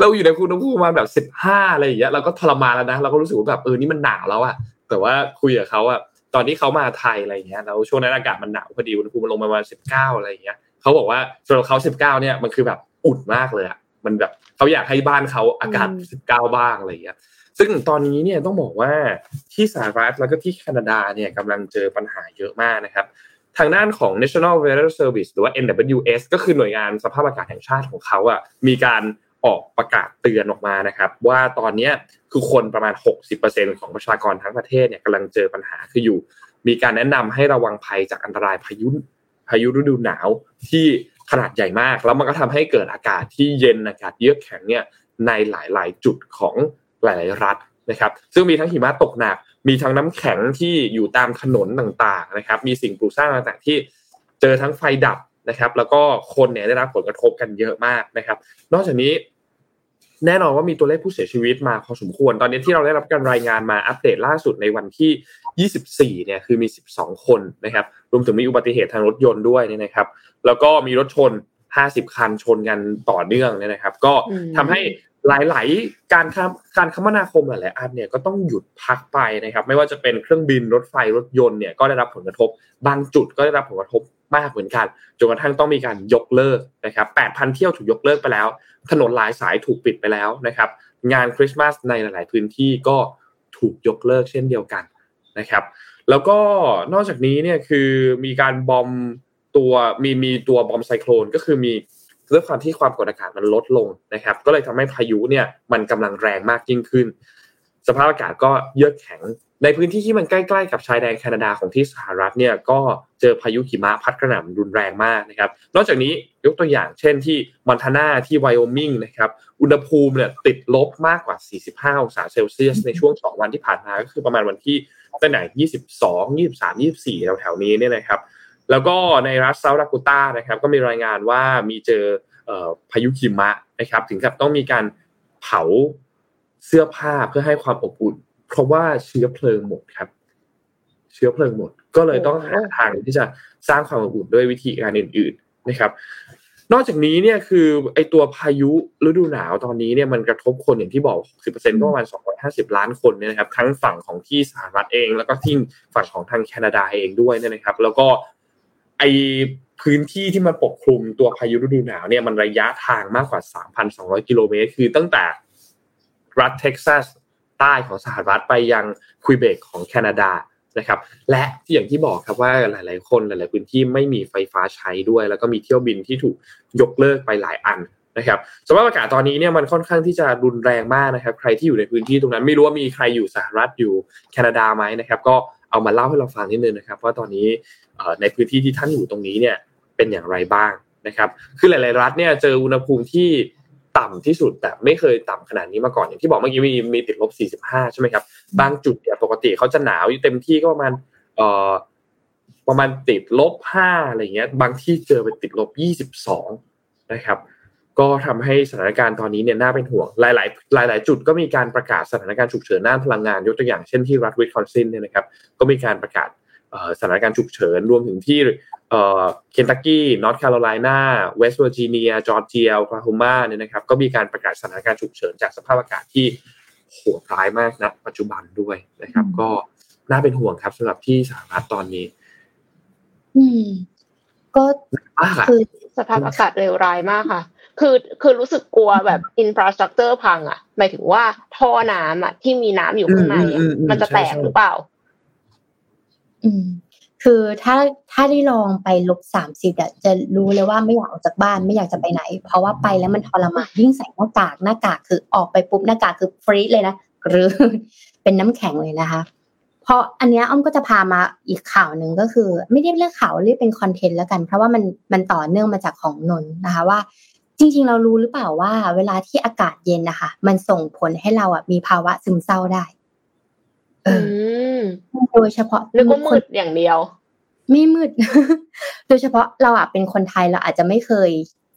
เราอยู่ในอุณหภูมิประมาณแบบสิบห้าอะไรอย่างเงี้ยเราก็ทรมานแล้วนะเราก็รู้สึกว่าแบบเออนี่มันหนาวแล้วอะแต่ว่าคุยกับเขาอะตอนที่เขามาไทยอะไรอย่างเงี้ยแล้วช่วงนั้นอากาศมันหนาวพอดีอุณหภูมิมันลงมาประมาณสิบเก้าอะไรอย่างเงี้ยเขาบอกว่าสำหรับเขาสิบเก้าเนี่ยมันคือแบบอุ่นมากเลยอะมันแบบเขาอยากให้บ้านเขาอากาศสิบเก้าบ้างอะไรอย่างเงี้ย ซึ่งตอนนี้เนี่ยต้องบอกว่าที่สหรัฐแล้วก็ที่แคนาดาเนี่ยกำลังเจอปัญหาเยอะมากนะครับ ทางด้านของ National Weather Service หรือว่า NWS ก็คือหน่วยงานสภาพอากาศแห่งชาติของเขาอะมีการออกประกาศเตือนออกมานะครับ ว่าตอนนี้คือคนประมาณ 60%ของประชากรทั้งประเทศเนี่ยกำลังเจอปัญหาคืออยู่ มีการแนะนำให้ระวังภัยจากอันตรายพายุพายุฤดูหนาวที่ขนาดใหญ่มาก แล้วมันก็ทำให้เกิดอากาศที่เย็นอากาศเยือกแข็งเนี่ยในหลาย ๆ จุดของ หลาย ๆ รัฐนะครับ ซึ่งมีทั้งหิมะตกหนัก มีทั้งน้ำแข็งที่อยู่ตามถนนต่าง ๆ นะครับ มีสิ่งปลูกสร้างต่าง ๆ ที่เจอทั้งไฟดับนะครับ แล้วก็คนเนี่ยได้รับผลกระทบกันเยอะมากนะครับ นอกจากนี้แน่นอนว่ามีตัวเลขผู้เสียชีวิตมาพอสมควร ตอนนี้ที่เราได้รับการรายงานมาอัปเดตล่าสุดในวันที่ 24 เนี่ยคือมี 12 คนนะครับ รวมถึงมีอุบัติเหตุทางรถยนต์ด้วยเนี่ยนะครับ แล้วก็มีรถชน 50 คันชนกันต่อเนื่องเนี่ยนะครับ ก็ทำให้ หลาย ๆ การการคมนาคมหลายๆอันเนี่ยก็ต้องหยุดพักไปนะครับ ไม่ว่าจะเป็นเครื่องบินรถไฟรถยนต์เนี่ยก็ได้รับผลกระทบ บางจุดก็ได้รับผลกระทบมากเหมือนกันจนกระทั่งต้องมีการยกเลิกนะครับ8,000 เที่ยวถูกยกเลิกไปแล้ว ถนนหลายสายถูกปิดไปแล้วนะครับ งานคริสต์มาสในหลาย ๆ พื้นที่ก็ถูกยกเลิกเช่นเดียวกันนะครับ แล้วก็นอกจากนี้เนี่ยคือมีการบอมตัวมีมีตัวบอมไซโคลนก็คือมี ด้วยความที่ความกดอากาศมันลดลงนะครับ ก็เลยทำให้พายุเนี่ยมันกำลังแรงมากยิ่งขึ้น สภาพอากาศก็เยือกแข็ง ในพื้นที่ที่มันใกล้ๆกับชายแดนแคนาดาของที่สหรัฐเนี่ยก็เจอพายุหิมะพัดกระหน่ำรุนแรงมากนะครับ นอกจากนี้ยกตัวอย่างเช่นที่มอนทานาที่ไวโอมิงนะครับอุณหภูมิเนี่ยติดลบมากกว่า 45 องศาเซลเซียส ในช่วง 2 วันที่ผ่านมาก็คือประมาณวันที่ตั้งแต่22 23 24แถวๆนี้เนี่ยนะครับ แล้วก็ในรัฐเซาท์ดากูตานะครับก็มีรายงานว่ามีเจอพายุหิมะนะครับ ถึงกับต้องมีการเผาเสื้อผ้าเพื่อให้ความอบอุ่น เพราะว่าเชื้อเพลิงหมดครับ เชื้อเพลิงหมด ก็เลยต้องหาทางที่จะสร้างความอบอุ่นด้วยวิธีการอื่น ๆนะครับ นอกจากนี้เนี่ยคือไอตัวพายุฤดูหนาวตอนนี้เนี่ยมันกระทบคนอย่างที่บอก 60%ก็ประมาณ 250 ล้านคนเนี่ยนะครับ ทั้งฝั่งของที่สหรัฐเอง แล้วก็ที่ฝั่งของทางแคนาดาเองด้วยเนี่ยนะครับ แล้วก็ ไอพื้นที่ที่มันปกคลุมตัวพายุฤดูหนาวเนี่ยมันระยะทางมากกว่า 3,200 กิโลเมตร คือตั้งแต่รัฐเท็กซัสใต้ของสหรัฐไปยังควิเบกของแคนาดานะครับ และที่อย่างที่บอกครับว่าหลาย ๆ คนหลาย ๆ พื้นที่ไม่มีไฟฟ้าใช้ด้วย แล้วก็มีเที่ยวบินที่ถูกยกเลิกไปหลายอันนะครับสภาพอากาศตอนนี้เนี่ยมันค่อนข้างที่จะรุนแรงมากนะครับ ใครที่อยู่ในพื้นที่ตรงนั้น ไม่รู้ว่ามีใครอยู่สหรัฐอยู่แคนาดาไหมนะครับ ก็เอามาเล่าให้เราฟังนิดนึงนะครับ ว่าตอนนี้ ในพื้นที่ที่ท่านอยู่ตรงนี้เนี่ยเป็นอย่างไรบ้างนะครับ คือหลาย ๆ รัฐเนี่ยเจออุณหภูมิที่ต่ำที่สุดแต่ไม่เคยต่ำขนาดนี้มาก่อนอย่างที่บอกเมื่อกี้มีมีติดลบ 45 ใช่ไหมครับ บางจุดเนี่ยปกติเขาจะหนาวอยู่เต็มที่ก็ประมาณเอ่อประมาณติดลบ 5 อะไรเงี้ย บางที่เจอไปติดลบ 22 นะครับ ก็ทำให้สถานการณ์ตอนนี้เนี่ยน่าเป็นห่วง หลาย ๆ หลาย ๆ จุดก็มีการประกาศสถานการณ์ฉุกเฉินด้านพลังงานยกตัวอย่างเช่นที่รัฐวิสคอนซินเนี่ยนะครับ ก็มีการประกาศ สถานการณ์ฉุกเฉินรวมถึงที่เเคนตักกี้นอร์ทแคโรไลนาเวสต์เวอร์จิเนียจอร์เจียโอคลาโฮมาเนี่ยนะครับก็มีการประกาศสถานการณ์ฉุกเฉินจากสภาพอากาศที่โหดร้ายมากนะปัจจุบันด้วยนะครับ ก็น่าเป็นห่วงครับสำหรับที่สหรัฐตอนนี้ อืม ก็คือสภาพอากาศเลวร้ายมากค่ะ คือคือรู้สึกกลัวแบบ infrastructure พัง อะ หมายถึงว่าท่อน้ำอะ ที่มีน้ำอยู่ข้างในมันจะแตกหรือเปล่าอืม คือถ้าถ้าได้ลองไปลบสามสิบอะจะรู้เลยว่าไม่อยากออกจากบ้านไม่อยากจะไปไหน เพราะว่าไปแล้วมันทรมานยิ่งใส่หน้ากากหน้ากากคือออกไปปุ๊บหน้ากากคือฟรีเลยนะหรือเป็นน้ำแข็งเลยนะคะ เพราะอันนี้อ้อมก็จะพามาอีกข่าวหนึ่งก็คือ ไม่ได้เรียกข่าวเรียกเป็นคอนเทนต์แล้วกัน เพราะว่ามันมันต่อเนื่องมาจากของนนนะคะว่า จริง ๆ เรารู้หรือเปล่าว่า เวลาที่อากาศเย็นนะคะมันส่งผลให้เราอะมีภาวะซึมเศร้าได้ เออโดยเฉพาะนึกว่ามืดอย่างเดียว ไม่มืด โดยเฉพาะเราอะเป็นคนไทยเราอาจจะไม่เคย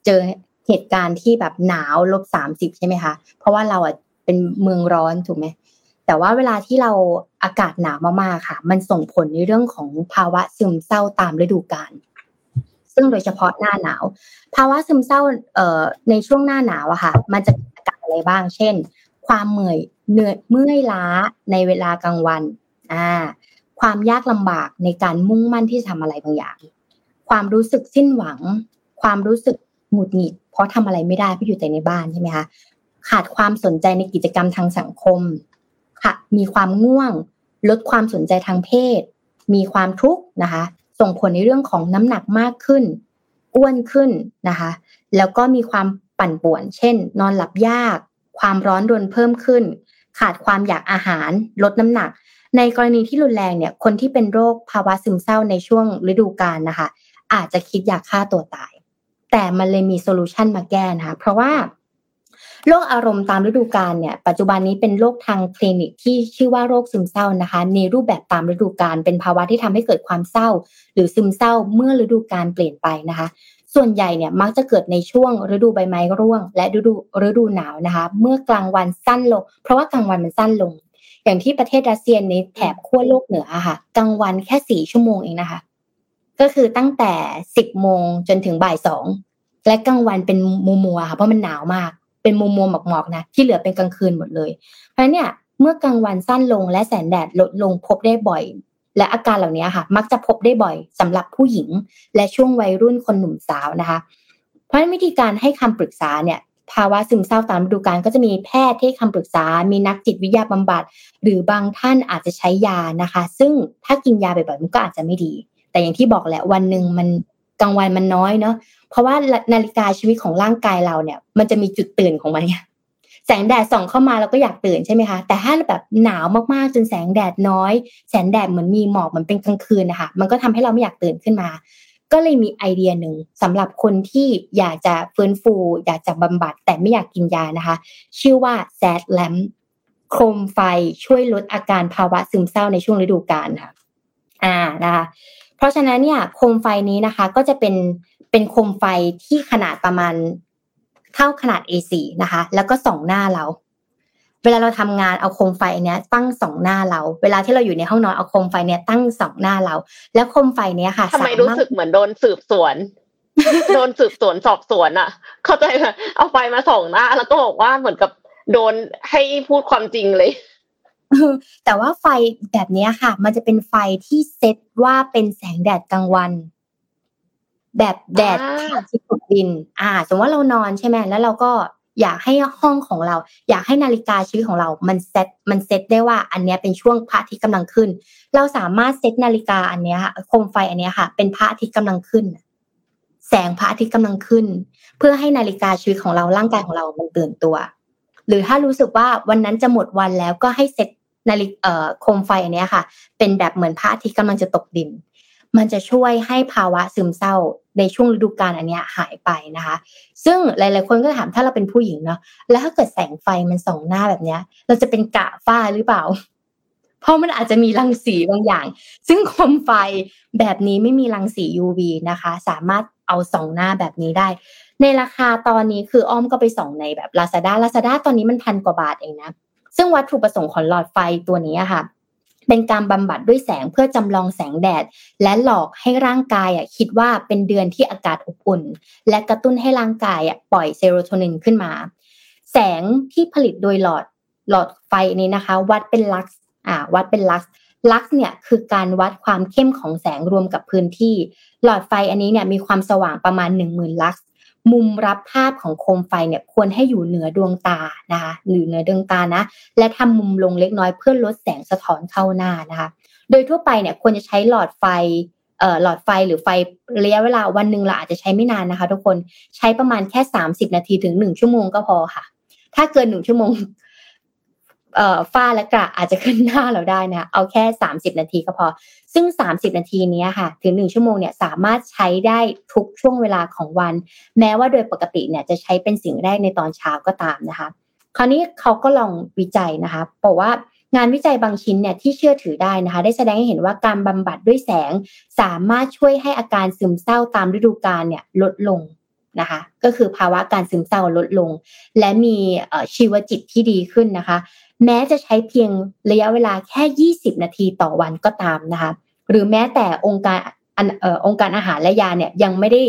เจอเหตุการณ์ที่แบบหนาวลบสามสิบใช่ไหมคะ เพราะว่าเราอะเป็นเมืองร้อนถูกไหมแต่ว่าเวลาที่เราอากาศหนาวมากๆค่ะ มันส่งผลในเรื่องของภาวะซึมเศร้าตามฤดูกาลซึ่งโดยเฉพาะหน้าหนาว ภาวะซึมเศร้าเอ่อในช่วงหน้าหนาวอะค่ะ มันจะอาการอะไรบ้าง เช่น ความเมื่อย เหนื่อยเมื่อยล้าในเวลากลางวันอ่าความยากลำบากในการมุ่งมั่นที่จะทำอะไรบางอย่าง ความรู้สึกสิ้นหวัง ความรู้สึกหงุดหงิด เพราะทำอะไรไม่ได้เพราะอยู่แต่ในบ้านใช่ไหมคะขาดความสนใจในกิจกรรมทางสังคมค่ะมีความง่วง ลดความสนใจทางเพศ มีความทุกข์นะคะ ส่งผลในเรื่องของน้ำหนักมากขึ้น อ้วนขึ้นนะคะ แล้วก็มีความปั่นป่วน เช่น นอนหลับยาก ความร้อนรนเพิ่มขึ้น ขาดความอยากอาหาร ลดน้ำหนัก ในกรณีที่รุนแรงเนี่ยคนที่เป็นโรคภาวะซึมเศร้าในช่วงฤดูกาลนะคะ อาจจะคิดอยากฆ่าตัวตาย แต่มันเลยมี solution มาแก้นะคะเพราะว่าโรคอารมณ์ตามฤดูกาลเนี่ยปัจจุบันนี้เป็นโรคทางคลินิกที่ชื่อว่าโรคซึมเศร้านะคะในรูปแบบตามฤดูกาลเป็นภาวะที่ทำให้เกิดความเศร้า หรือซึมเศร้าเมื่อฤดูกาลเปลี่ยนไปนะคะ ส่วนใหญ่เนี่ยมักจะเกิดในช่วงฤดูใบไม้ร่วง และฤดูฤดูหนาวนะคะ เมื่อกลางวันสั้นลง เพราะว่ากลางวันมันสั้นลง อย่างที่ประเทศรัสเซียในแถบขั้วโลกเหนือค่ะ กลางวันแค่สี่ชั่วโมงเองนะคะ ก็คือตั้งแต่สิบโมงจนถึงบ่ายสองและกลางวันเป็นมัวมัวค่ะเพราะมันหนาวมาก เป็นมุมมัวหมอกๆนะที่เหลือเป็นกลางคืนหมดเลย เพราะเนี่ยเมื่อกลางวันสั้นลงและแสงแดดลดลงพบได้บ่อย และอาการเหล่านี้ค่ะ มักจะพบได้บ่อยสำหรับผู้หญิง และช่วงวัยรุ่นคนหนุ่มสาวนะคะ เพราะวิธีการให้คำปรึกษาเนี่ยภาวะซึมเศร้าตามฤดูกาลก็จะมีแพทย์ให้คำปรึกษา มีนักจิตวิทยาบำบัด หรือบางท่านอาจจะใช้ยานะคะ ซึ่งถ้ากินยาบ่อยๆมันก็อาจจะไม่ดี แต่อย่างที่บอกแหละวันหนึ่งมันกลางวันมันน้อยเนาะเพราะว่านาฬิกาชีวิตของร่างกายเราเนี่ย มันจะมีจุดตื่นของมันเนี่ย แสงแดดส่องเข้ามาเราก็อยากตื่นใช่ไหมคะ แต่ถ้าแบบหนาวมากๆจนแสงแดดน้อย แสงแดดเหมือนมีหมอกเหมือนเป็นกลางคืนนะคะมันก็ทำให้เราไม่อยากตื่นขึ้นมา ก็เลยมีไอเดียหนึ่งสำหรับคนที่อยากจะฟื้นฟู อยากจะบำบัดแต่ไม่อยากกินยานะคะ ชื่อว่าแซดแลมโคมไฟช่วยลดอาการภาวะซึมเศร้าในช่วงฤดูกาลค่ะ อ่านะคะ เพราะฉะนั้นเนี่ยโคมไฟนี้นะคะ ก็จะเป็นเป็นโคมไฟที่ขนาดประมาณ เท่าขนาด A4 นะคะ แล้วก็สองหน้าเรา เวลาเราทำงานเอาโคมไฟเนี้ยตั้งสองหน้าเรา เวลาที่เราอยู่ในห้องนอนเอาโคมไฟเนี้ยตั้งสองหน้าเรา แล้วโคมไฟเนี้ยค่ะทำไมรู้สึกเหมือนโดนสืบสวนโดนสืบสวนสอบสวนอะเข้าใจไหมเอาไฟมาสองหน้า แล้วก็บอกว่าเหมือนกับโดนให้พูดความจริงเลยแต่ว่าไฟแบบนี้ค่ะ มันจะเป็นไฟที่เซตว่าเป็นแสงแดดกลางวัน แบบแดดที่ตกดิน อ่า สมมติว่าเรานอนใช่ไหมแล้วเราก็อยากให้ห้องของเรา อยากให้นาฬิกาชีวิตของเรา มันเซตมันเซตได้ว่า อันนี้เป็นช่วงพระอาทิตย์กำลังขึ้น เราสามารถเซตนาฬิกาอันนี้ค่ะโคมไฟอันนี้ค่ะ เป็นพระอาทิตย์กำลังขึ้น แสงพระอาทิตย์กำลังขึ้น เพื่อให้นาฬิกาชีวิตของเราร่างกายของเรา มันตื่นตัว หรือถ้ารู้สึกว่าวันนั้นจะหมดวันแล้วก็ให้เซตนาฬิกาโคมไฟอันนี้ค่ะ เป็นแบบเหมือนพระอาทิตย์กำลังจะตกดิน มันจะช่วยให้ภาวะซึมเศร้าในช่วงฤดูกาลอันนี้หายไปนะคะ ซึ่งหลาย ๆ คนก็ถามถ้าเราเป็นผู้หญิงเนาะแล้วถ้าเกิดแสงไฟมันส่องหน้าแบบเนี้ย เราจะเป็นกะฝ้าหรือเปล่า เพราะมันอาจจะมีรังสีบางอย่าง ซึ่งคมไฟแบบนี้ไม่มีรังสี UV นะคะ สามารถเอาส่องหน้าแบบนี้ได้ ในราคาตอนนี้คืออ้อมก็ไปส่องในแบบ Lazada Lazada ตอนนี้มันพันกว่าบาทเองนะซึ่งวัตถุประสงค์ของหลอดไฟตัวนี้ค่ะ เป็นการบำบัดด้วยแสงเพื่อจำลองแสงแดด และหลอกให้ร่างกายอะคิดว่าเป็นเดือนที่อากาศอบอุ่น และกระตุ้นให้ร่างกายอะปล่อยเซโรโทนินขึ้นมา แสงที่ผลิตโดยหลอดหลอดไฟนี้นะคะ วัดเป็นลักซ์อ่าวัดเป็นลักซ์ลักซ์เนี่ยคือการวัดความเข้มของแสงรวมกับพื้นที่ หลอดไฟอันนี้เนี่ยมีความสว่างประมาณ 1 0,000 ลักซ์ มุมรับภาพของโคมไฟเนี่ยควรให้อยู่เหนือดวงตานะคะหรือเหนือดวงตานะ และทำมุมลงเล็กน้อยเพื่อลดแสงสะท้อนเข้าหน้านะคะ โดยทั่วไปเนี่ยควรจะใช้หลอดไฟเอ่อหลอดไฟหรือไฟระยะเวลาวันหนึ่งเราอาจจะใช้ไม่นานนะคะ ทุกคนใช้ประมาณแค่สามสิบนาทีถึงหนึ่งชั่วโมงก็พอค่ะ ถ้าเกินหนึ่งชั่วโมง ฝ้าและกระอาจจะขึ้นหน้าเราได้นะ เอาแค่สามสิบนาทีก็พอ ซึ่งสามสิบนาทีนี้ค่ะ ถึงหนึ่งชั่วโมงเนี่ยสามารถใช้ได้ทุกช่วงเวลาของวัน แม้ว่าโดยปกติเนี่ยจะใช้เป็นสิ่งแรกในตอนเช้าก็ตามนะคะ คราวนี้เขาก็ลองวิจัยนะคะบอกว่างานวิจัยบางชิ้นเนี่ยที่เชื่อถือได้นะคะ ได้แสดงให้เห็นว่าการบำบัดด้วยแสง สามารถช่วยให้อาการซึมเศร้าตามฤดูกาลเนี่ยลดลงนะคะก็คือภาวะการซึมเศร้าลดลง และมีชีวจิตที่ดีขึ้นนะคะ แม้จะใช้เพียงระยะเวลาแค่ 20 นาทีต่อวันก็ตามนะคะหรือแม้แต่องค์การองค์การอาหารและยาเนี่ยยังไม่ได้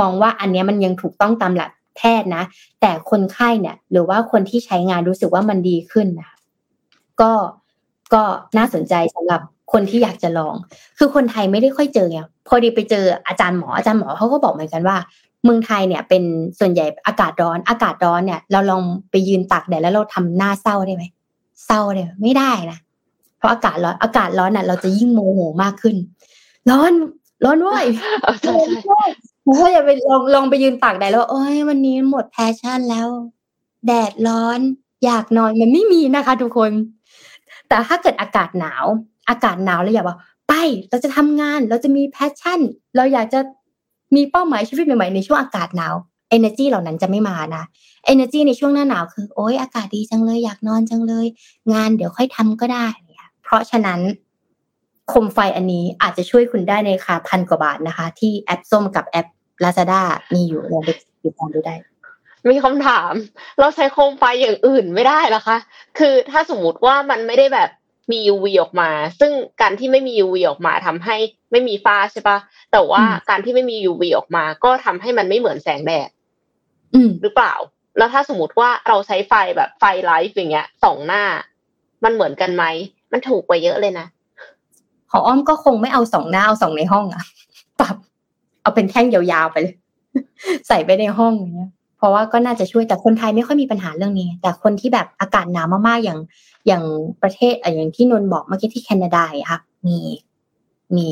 มองว่าอันนี้มันยังถูกต้องตามหลักแพทย์นะ แต่คนไข้เนี่ย หรือว่าคนที่ใช้งานรู้สึกว่ามันดีขึ้นนะก็ก็น่าสนใจสำหรับคนที่อยากจะลอง คือคนไทยไม่ได้ค่อยเจอไงพอดีไปเจออาจารย์หมออาจารย์หมอเขาก็บอกเหมือนกันว่า เมืองไทยเนี่ย เป็นส่วนใหญ่อากาศร้อน อากาศร้อนเนี่ย เราลองไปยืนตากแดดแล้วเราทำหน้าเศร้าได้ไหม เศร้าได้ไม่ได้นะเพราะอากาศร้อนอากาศร้อนน่ะ เราจะยิ่งโมโหมากขึ้น ร้อนร้อนด้วยใช่ใช่ถ้าอย่าไปลองลองไปยืนตากแดดแล้วโอ้ยวันนี้หมด passion แล้ว แดดร้อน อยากนอนมันไม่มีนะคะ ทุกคน แต่ถ้าเกิดอากาศหนาว อากาศหนาวแล้วอยากว่าไป เราจะทำงาน เราจะมี passion เราอยากจะมีเป้าหมายชีวิตใหม่ๆในช่วงอากาศหนาว energy เหล่านั้นจะไม่มานะ energy ในช่วงหน้าหนาวคือ โอ้ยอากาศดีจังเลยอยากนอนจังเลย งานเดี๋ยวค่อยทำก็ได้ เพราะฉะนั้นคมไฟอันนี้อาจจะช่วยคุณได้ในราคาพันกว่าบาทนะคะ ที่แอปส้มกับแอป Lazada มีอยู่ลองไปติดตามดูได้ มีคำถาม เราใช้โคมไฟอย่างอื่นไม่ได้หรอคะ คือถ้าสมมติว่ามันไม่ได้แบบมี UV ออกมา ซึ่งการที่ไม่มี UV ออกมาทำให้ไม่มีฟ้าใช่ปะแต่ว่าการที่ไม่มี UV ออกมา ก็ทำให้มันไม่เหมือนแสงแดด หรือเปล่า แล้วถ้าสมมติว่าเราใช้ไฟแบบไฟไลฟ์อย่างเงี้ยสองหน้า มันเหมือนกันไหมมันถูกกว่าเยอะเลยนะของอ้อมก็คงไม่เอาสองหน้าเอาสองในห้องอะปรับ เอาเป็นแท่งยาวๆไปเลย ใส่ไปในห้องอย่างเงี้ยเพราะว่าก็น่าจะช่วยแต่คนไทยไม่ค่อยมีปัญหาเรื่องนี้ แต่คนที่แบบอากาศหนาวมากๆอย่างอย่างประเทศอย่างที่นนบอกเมื่อกี้ที่แคนาดาค่ะมีมี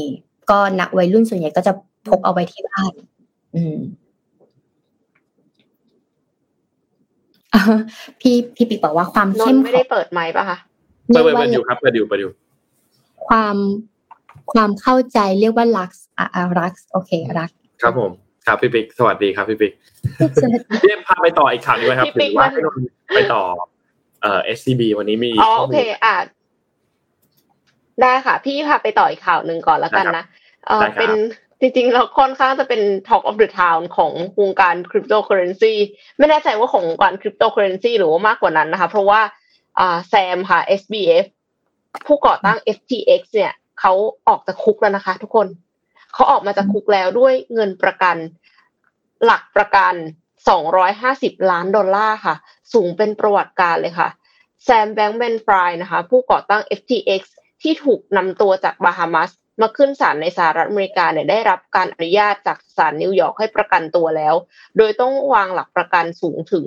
ก็นักวัยรุ่นส่วนใหญ่ก็จะพกเอาไว้ที่บ้าน อืม พี่พี่ปิ๊กบอกว่าความเข้มไม่ได้เปิดไมค์ป่ะคะเปิดเปิดอยู่ครับเปิดอยู่เปิดอยู่ความความเข้าใจเรียกว่ารักอะรักโอเครัก ครับผมครับพี่ปิ๊กสวัสดีครับพี่ปิ๊กเรียกพาไปต่ออีกข่าวด้วยครับหรือว่าให้นนไปต่อ เอ่อ SCB วันนี้มีอ๋อโอเคอะได้ค่ะ พี่พาไปต่ออีกข่าวหนึ่งก่อนแล้วกันนะเออเป็น จริงๆเราค่อนข้างจะเป็น Talk of the Town ของวงการคริปโตเคอเรนซีไม่แน่ใจว่าของวงการคริปโตเคอเรนซีหรือว่ามากกว่านั้นนะคะ เพราะว่าแซมค่ะ SBF ผู้ก่อตั้ง FTX เนี่ยเขาออกจากคุกแล้วนะคะ ทุกคนเขาออกมาจากคุกแล้วด้วยเงินประกัน หลักประกัน 250 ล้านดอลลาร์ค่ะ สูงเป็นประวัติการณ์เลยค่ะSam Bankman-Fried นะคะ ผู้ก่อตั้ง FTX ที่ถูกนำตัวจากบาฮามัส มาขึ้นศาลในสหรัฐอเมริกาเนี่ยได้รับการอนุญาตจากศาลนิวยอร์กให้ประกันตัวแล้ว โดยต้องวางหลักประกันสูงถึง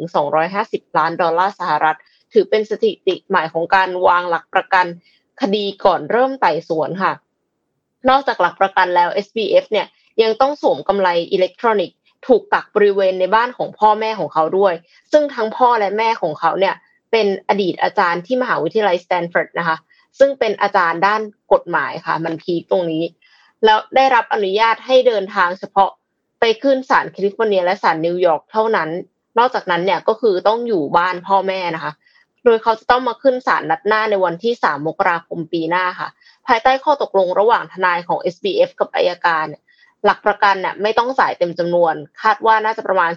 250 ล้านดอลลาร์สหรัฐ ถือเป็นสถิติใหม่ของการวางหลักประกันคดีก่อนเริ่มไต่สวนค่ะ นอกจากหลักประกันแล้ว SBF เนี่ยยังต้องสวมกำไลอิเล็กทรอนิกส์ถูกกักบริเวณในบ้านของพ่อแม่ของเขาด้วย ซึ่งทั้งพ่อและแม่ของเขาเนี่ยเป็นอดีตอาจารย์ที่มหาวิทยาลัยสแตนฟอร์ดนะคะ ซึ่งเป็นอาจารย์ด้านกฎหมายค่ะ มัน peak ตรงนี้ แล้วได้รับอนุญาตให้เดินทางเฉพาะไปขึ้นศาลแคลิฟอร์เนียและศาลนิวยอร์กเท่านั้น นอกจากนั้นเนี่ยก็คือต้องอยู่บ้านพ่อแม่นะคะ โดยเขาจะต้องมาขึ้นศาลนัดหน้าในวันที่ 3 มกราคมปีหน้าค่ะ ภายใต้ข้อตกลงระหว่างทนายของ SBF กับอัยการ หลักประกันเนี่ยไม่ต้องจ่ายเต็มจำนวน คาดว่าน่าจะประมาณ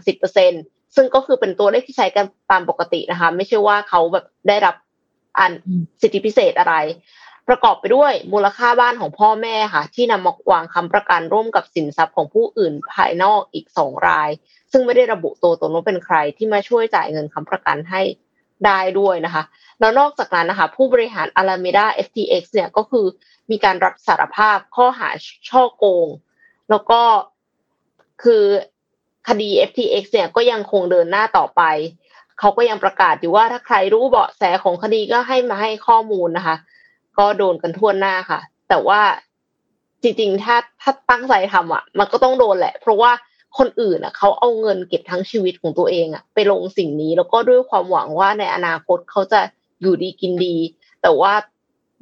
10%ซึ่งก็คือเป็นตัวเลขที่ใช้กันตามปกตินะคะ ไม่ใช่ว่าเขาแบบได้รับ อันสิทธิพิเศษอะไร ประกอบไปด้วยมูลค่าบ้านของพ่อแม่ค่ะ ที่นำมาวางคำประกันร่วมกับสินทรัพย์ของผู้อื่นภายนอกอีกสองราย ซึ่งไม่ได้ระบุตัวตนว่าเป็นใครที่มาช่วยจ่ายเงินคำประกันให้ได้ด้วยนะคะ แล้วนอกจากนั้นนะคะ ผู้บริหาร Alameda FTX เนี่ยก็คือมีการรับสารภาพข้อหาช่อโกง แล้วก็คือคดี FTX เนี่ยก็ยังคงเดินหน้าต่อไป เขาก็ยังประกาศอยู่ว่าถ้าใครรู้เบาะแสของคดีก็ให้มาให้ข้อมูลนะคะ ก็โดนกันทั่วหน้าค่ะ แต่ว่าจริงๆ ถ้าถ้าตั้งใจทำอะ มันก็ต้องโดนแหละ เพราะว่าคนอื่นอะ เขาเอาเงินเก็บทั้งชีวิตของตัวเองอะ ไปลงสิ่งนี้ แล้วก็ด้วยความหวังว่าในอนาคตเขาจะอยู่ดีกินดี แต่ว่า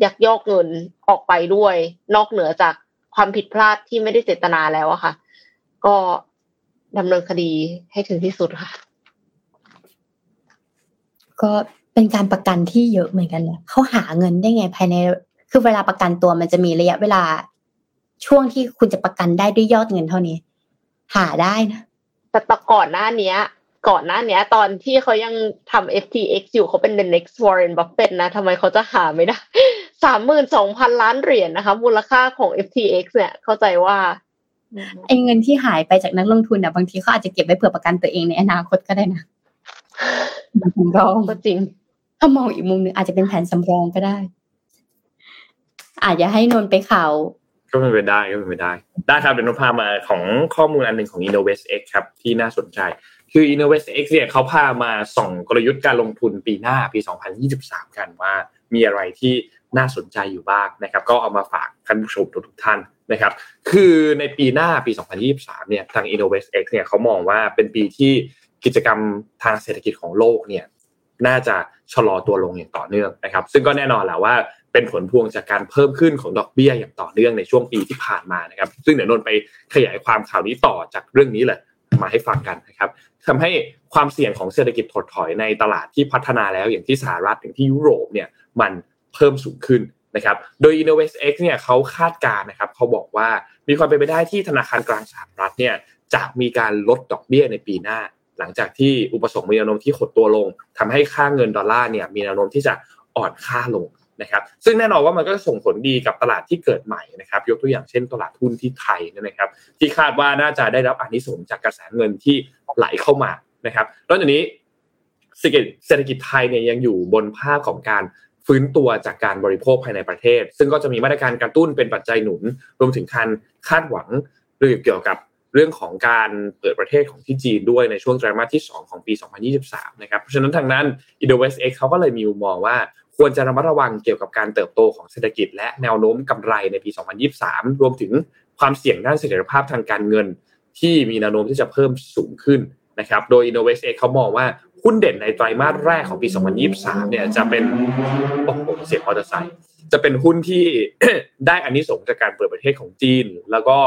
ยักยอกเงินออกไปด้วย นอกเหนือจากความผิดพลาดที่ไม่ได้เจตนาแล้วอะค่ะ ก็ดำเนินคดีให้ถึงที่สุดค่ะ ก็เป็เป็นการประกันที่เยอะเหมือนกันนะเขาหาเงินได้ไงภายใน คือเวลาประกันตัวมันจะมีระยะเวลา ช่วงที่คุณจะประกันได้ด้วยยอดเงินเท่านี้ หาได้นะแต่ต่ก่อนหน้าเนี้ย ก่อนหน้าเนี้ย ตอนที่เขายังทำ FTX อยู่เขาเป็น the next Warren Buffett นะทำไมเขาจะหาไม่ได้สามหมื่นสองพันล้านเหรียญนะคะ มูลค่าของ FTX เนี่ยเข้าใจว่าไอ้เงินที่หายไปจากนักลงทุนอะบางทีเขาอาจจะเก็บไว้เผื่อประกันตัวเองในอนาคตก็ได้นะ สำรองก็จริง ถ้ามองอีกมุมหนึ่งอาจจะเป็นแผนสำรองก็ได้ อาจจะให้นนไปข่าวก็เป็นไปได้ก็เป็นไปได้ ได้ครับเดี๋ยวนพามาของข้อมูลอันหนึ่งของ InnovestX ครับ ที่น่าสนใจ คือ InnovestX เนี่ยเขาพามาส่องกลยุทธ์การลงทุนปีหน้าปี 2023 กันว่ามีอะไรที่น่าสนใจอยู่บ้างนะครับ ก็เอามาฝากท่านผู้ชมทุกท่านนะครับ คือในปีหน้าปี 2023 เนี่ยทาง InnovestX เนี่ยเขามองว่าเป็นปีที่ กิจกรรมทางเศรษฐกิจของโลกเนี่ยน่าจะชะลอตัวลงอย่างต่อเนื่องนะครับ ซึ่งก็แน่นอนแหละว่าเป็นผลพวงจากการเพิ่มขึ้นของดอกเบี้ยอย่างต่อเนื่องในช่วงปีที่ผ่านมานะครับ ซึ่งเดี๋ยวนนไปขยายความข่าวนี้ต่อจากเรื่องนี้เลยมาให้ฟังกันนะครับทำให้ความเสี่ยงของเศรษฐกิจถดถอยในตลาดที่พัฒนาแล้วอย่างที่สหรัฐอย่างที่ยุโรปเนี่ยมันเพิ่มสูงขึ้นนะครับ โดย InnovestX เนี่ยเขาคาดการณ์นะครับเขาบอกว่ามีความเป็นไปได้ที่ธนาคารกลางสหรัฐเนี่ยจะมีการลดดอกเบี้ยในปีหน้า หลังจากที่อุปสงค์มีแนวโน้มที่หดตัวลงทำให้ค่าเงินดอลลาร์เนี่ยมีแนวโน้มที่จะอ่อนค่าลงนะครับซึ่งแน่นอนว่ามันก็ส่งผลดีกับตลาดที่เกิดใหม่นะครับยกตัวอย่างเช่นตลาดหุ้นที่ไทยนะครับ ที่คาดว่าน่าจะได้รับอานิสงส์จากกระแสเงินที่ไหลเข้ามานะครับนอกจากนี้เศรษฐกิจเศรษฐกิจไทยเนี่ยยังอยู่บนภาพของการฟื้นตัวจากการบริโภคภายในประเทศ ซึ่งก็จะมีมาตรการกระตุ้นเป็นปัจจัยหนุน รวมถึงการคาดหวังเรื่องเกี่ยวกับ เรื่องของการเปิดประเทศของที่จีนด้วยในช่วงไตรมาสที่ 2 ของปี 2023 นะครับ เพราะฉะนั้นทางนั้น i n d o w e s t X เขาก็เลยมีมุมมองว่าควรจะระมัดระวังเกี่ยวกับการเติบโตของเศรษฐกิจ และแนวโน้มกำไรในปี 2023 รวมถึงความเสี่ยงด้านเสถียรภาพทางการเงิน ที่มีแนวโน้มที่จะเพิ่มสูงขึ้นนะครับ โดย i n n o v a t X เขามองว่าหุ้นเด่นในไตรมาสแรกของปี 2023 เนี่ยจะเป็นโอ้โหเสียงมอเตอร์ไซค์จะเป็นหุ้นที่ได้อานิสงส์จากการเปิดประเทศของจีน แล้วก็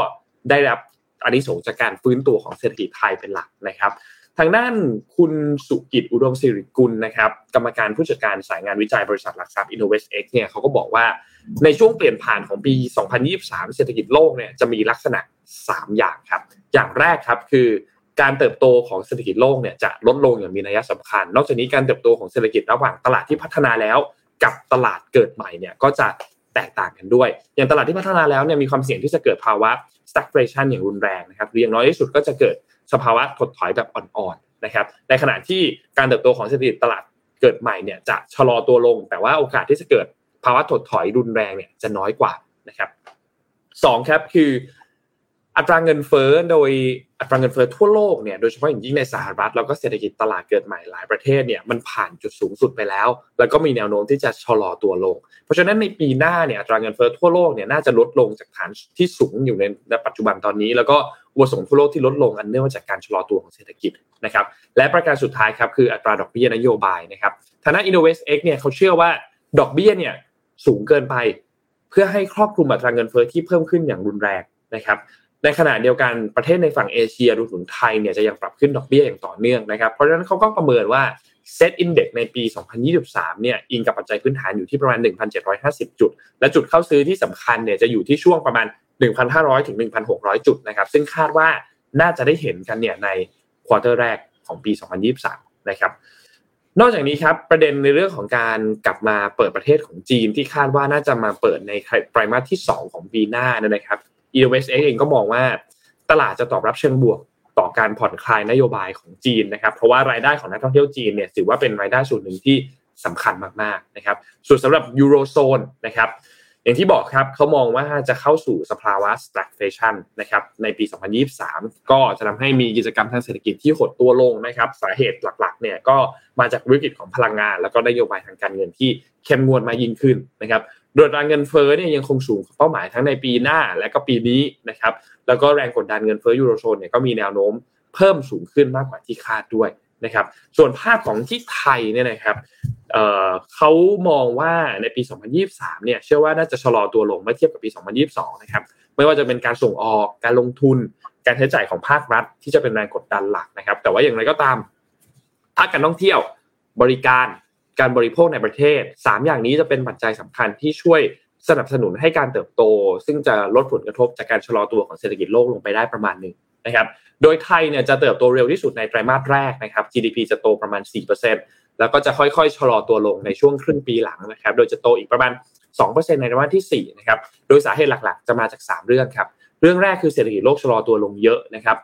ได้รับ อานิสงส์จากการฟื้นตัวของเศรษฐกิจไทยเป็นหลักนะครับ ทางด้านคุณสุกิจอุดมศิริกุลนะครับกรรมการผู้จัดการสายงานวิจัยบริษัทหลักทรัพย์ InnovestX เนี่ยเขาก็บอกว่าในช่วงเปลี่ยนผ่านของปี 2023 เศรษฐกิจโลกเนี่ยจะมีลักษณะ 3 อย่างครับ อย่างแรกครับคือการเติบโตของเศรษฐกิจโลกเนี่ยจะลดลงอย่างมีนัยสำคัญ นอกจากนี้การเติบโตของเศรษฐกิจระหว่างตลาดที่พัฒนาแล้ว กับตลาดเกิดใหม่เนี่ยก็จะ แตกต่างกันด้วย อย่างตลาดที่พัฒนาแล้วเนี่ยมีความเสี่ยงที่จะเกิดภาวะ stagflation อย่างรุนแรงนะครับหรืออย่างน้อยที่สุดก็จะเกิดสภาวะถดถอยแบบอ่อนๆนะครับ ในขณะที่การเติบโตของเศรษฐกิจตลาดเกิดใหม่เนี่ยจะชะลอตัวลง แต่ว่าโอกาสที่จะเกิดภาวะถดถอยรุนแรงเนี่ยจะน้อยกว่านะครับสองครับคือ อัตราเงินเฟ้อโดยอัตราเงินเฟ้อทั่วโลกเนี่ยโดยเฉพาะอย่างยิ่งในสหรัฐแล้วก็เศรษฐกิจตลาดเกิดใหม่หลายประเทศเนี่ยมันผ่านจุดสูงสุดไปแล้ว แล้วก็มีแนวโน้มที่จะชะลอตัวลง เพราะฉะนั้นในปีหน้าเนี่ยอัตราเงินเฟ้อทั่วโลกเนี่ยน่าจะลดลงจากฐานที่สูงอยู่ในปัจจุบันตอนนี้ แล้วก็อุปสงค์ทั่วโลกที่ลดลงอันเนื่องมาจากการชะลอตัวของเศรษฐกิจนะครับและประการสุดท้ายครับคืออัตราดอกเบี้ยนโยบายนะครับทางด้าน InnovestX เนี่ยเขาเชื่อว่าดอกเบี้ยเนี่ยสูงเกินไป เพื่อให้ครอบคลุมอัตราเงินเฟ้อที่เพิ่มขึ้นอย่างรุนแรงนะครับ ในขณะเดียวกันประเทศในฝั่งเอเชียรวมถึงไทยเนี่ยจะยังปรับขึ้นดอกเบี้ยอย่างต่อเนื่องนะครับ เพราะฉะนั้นเขาก็ประเมินว่าเซตอินเด็กในปี 2023 เนี่ยอิงกับปัจจัยพื้นฐานอยู่ที่ประมาณ 1,750 จุด และจุดเข้าซื้อที่สำคัญเนี่ยจะอยู่ที่ช่วงประมาณ 1,500 ถึง 1,600 จุดนะครับ ซึ่งคาดว่าน่าจะได้เห็นกันเนี่ยในควอเตอร์แรกของปี 2023 นะครับนอกจากนี้ครับประเด็นในเรื่องของการกลับมาเปิดประเทศของจีนที่คาดว่าน่าจะมาเปิดในไตรมาสที่ 2 ของปีหน้านะครับ EOS เองก็มองว่าตลาดจะตอบรับเชิงบวกต่อการผ่อนคลายนโยบายของจีนนะครับ เพราะว่ารายได้ของนักท่องเที่ยวจีนเนี่ยถือว่าเป็นรายได้ส่วนหนึ่งที่สำคัญมากๆนะครับ ส่วนสำหรับยูโรโซนนะครับอย่างที่บอกครับเขามองว่าจะเข้าสู่สภาวะ stagflation นะครับในปี 2023 ก็จะทำให้มีกิจกรรมทางเศรษฐกิจที่หดตัวลงนะครับ สาเหตุหลักๆเนี่ยก็มาจากวิกฤตของพลังงาน แล้วก็นโยบายทางการเงินที่เข้มงวดมายิ่งขึ้นนะครับ โดยการเงินเฟ้อเนี่ยยังคงสูงเป้าหมายทั้งในปีหน้าและก็ปีนี้นะครับ แล้วก็แรงกดดันเงินเฟ้อยูโรโซนเนี่ยก็มีแนวโน้มเพิ่มสูงขึ้นมากกว่าที่คาดด้วยนะครับ ส่วนภาพของที่ไทยเนี่ยนะครับเเขามองว่าในปี 2023 เนี่ยเชื่อว่าน่าจะชะลอตัวลงเมื่อเทียบกับปี 2022 นะครับ ไม่ว่าจะเป็นการส่งออก การลงทุน การใช้จ่ายของภาครัฐ ที่จะเป็นแรงกดดันหลักนะครับ แต่ว่าอย่างไรก็ตามภาคการท่องเที่ยวบริการ การบริโภคในประเทศ 3 อย่างนี้จะเป็นปัจจัยสำคัญที่ช่วยสนับสนุนให้การเติบโต ซึ่งจะลดผลกระทบจากการชะลอตัวของเศรษฐกิจโลกลงไปได้ประมาณหนึ่งนะครับ โดยไทยเนี่ยจะเติบโตเร็วที่สุดในไตรมาสแรกนะครับ GDP จะโตประมาณ 4%แล้วก็จะค่อยๆ ชะลอตัวลงในช่วงครึ่งปีหลังนะครับ โดยจะโตอีกประมาณ 2%ในไตรมาสที่4นะครับ โดยสาเหตุหลักๆ จะมาจาก 3 เรื่องครับ เรื่องแรกคือเศรษฐกิจโลกชะลอตัวลงเยอะนะครับ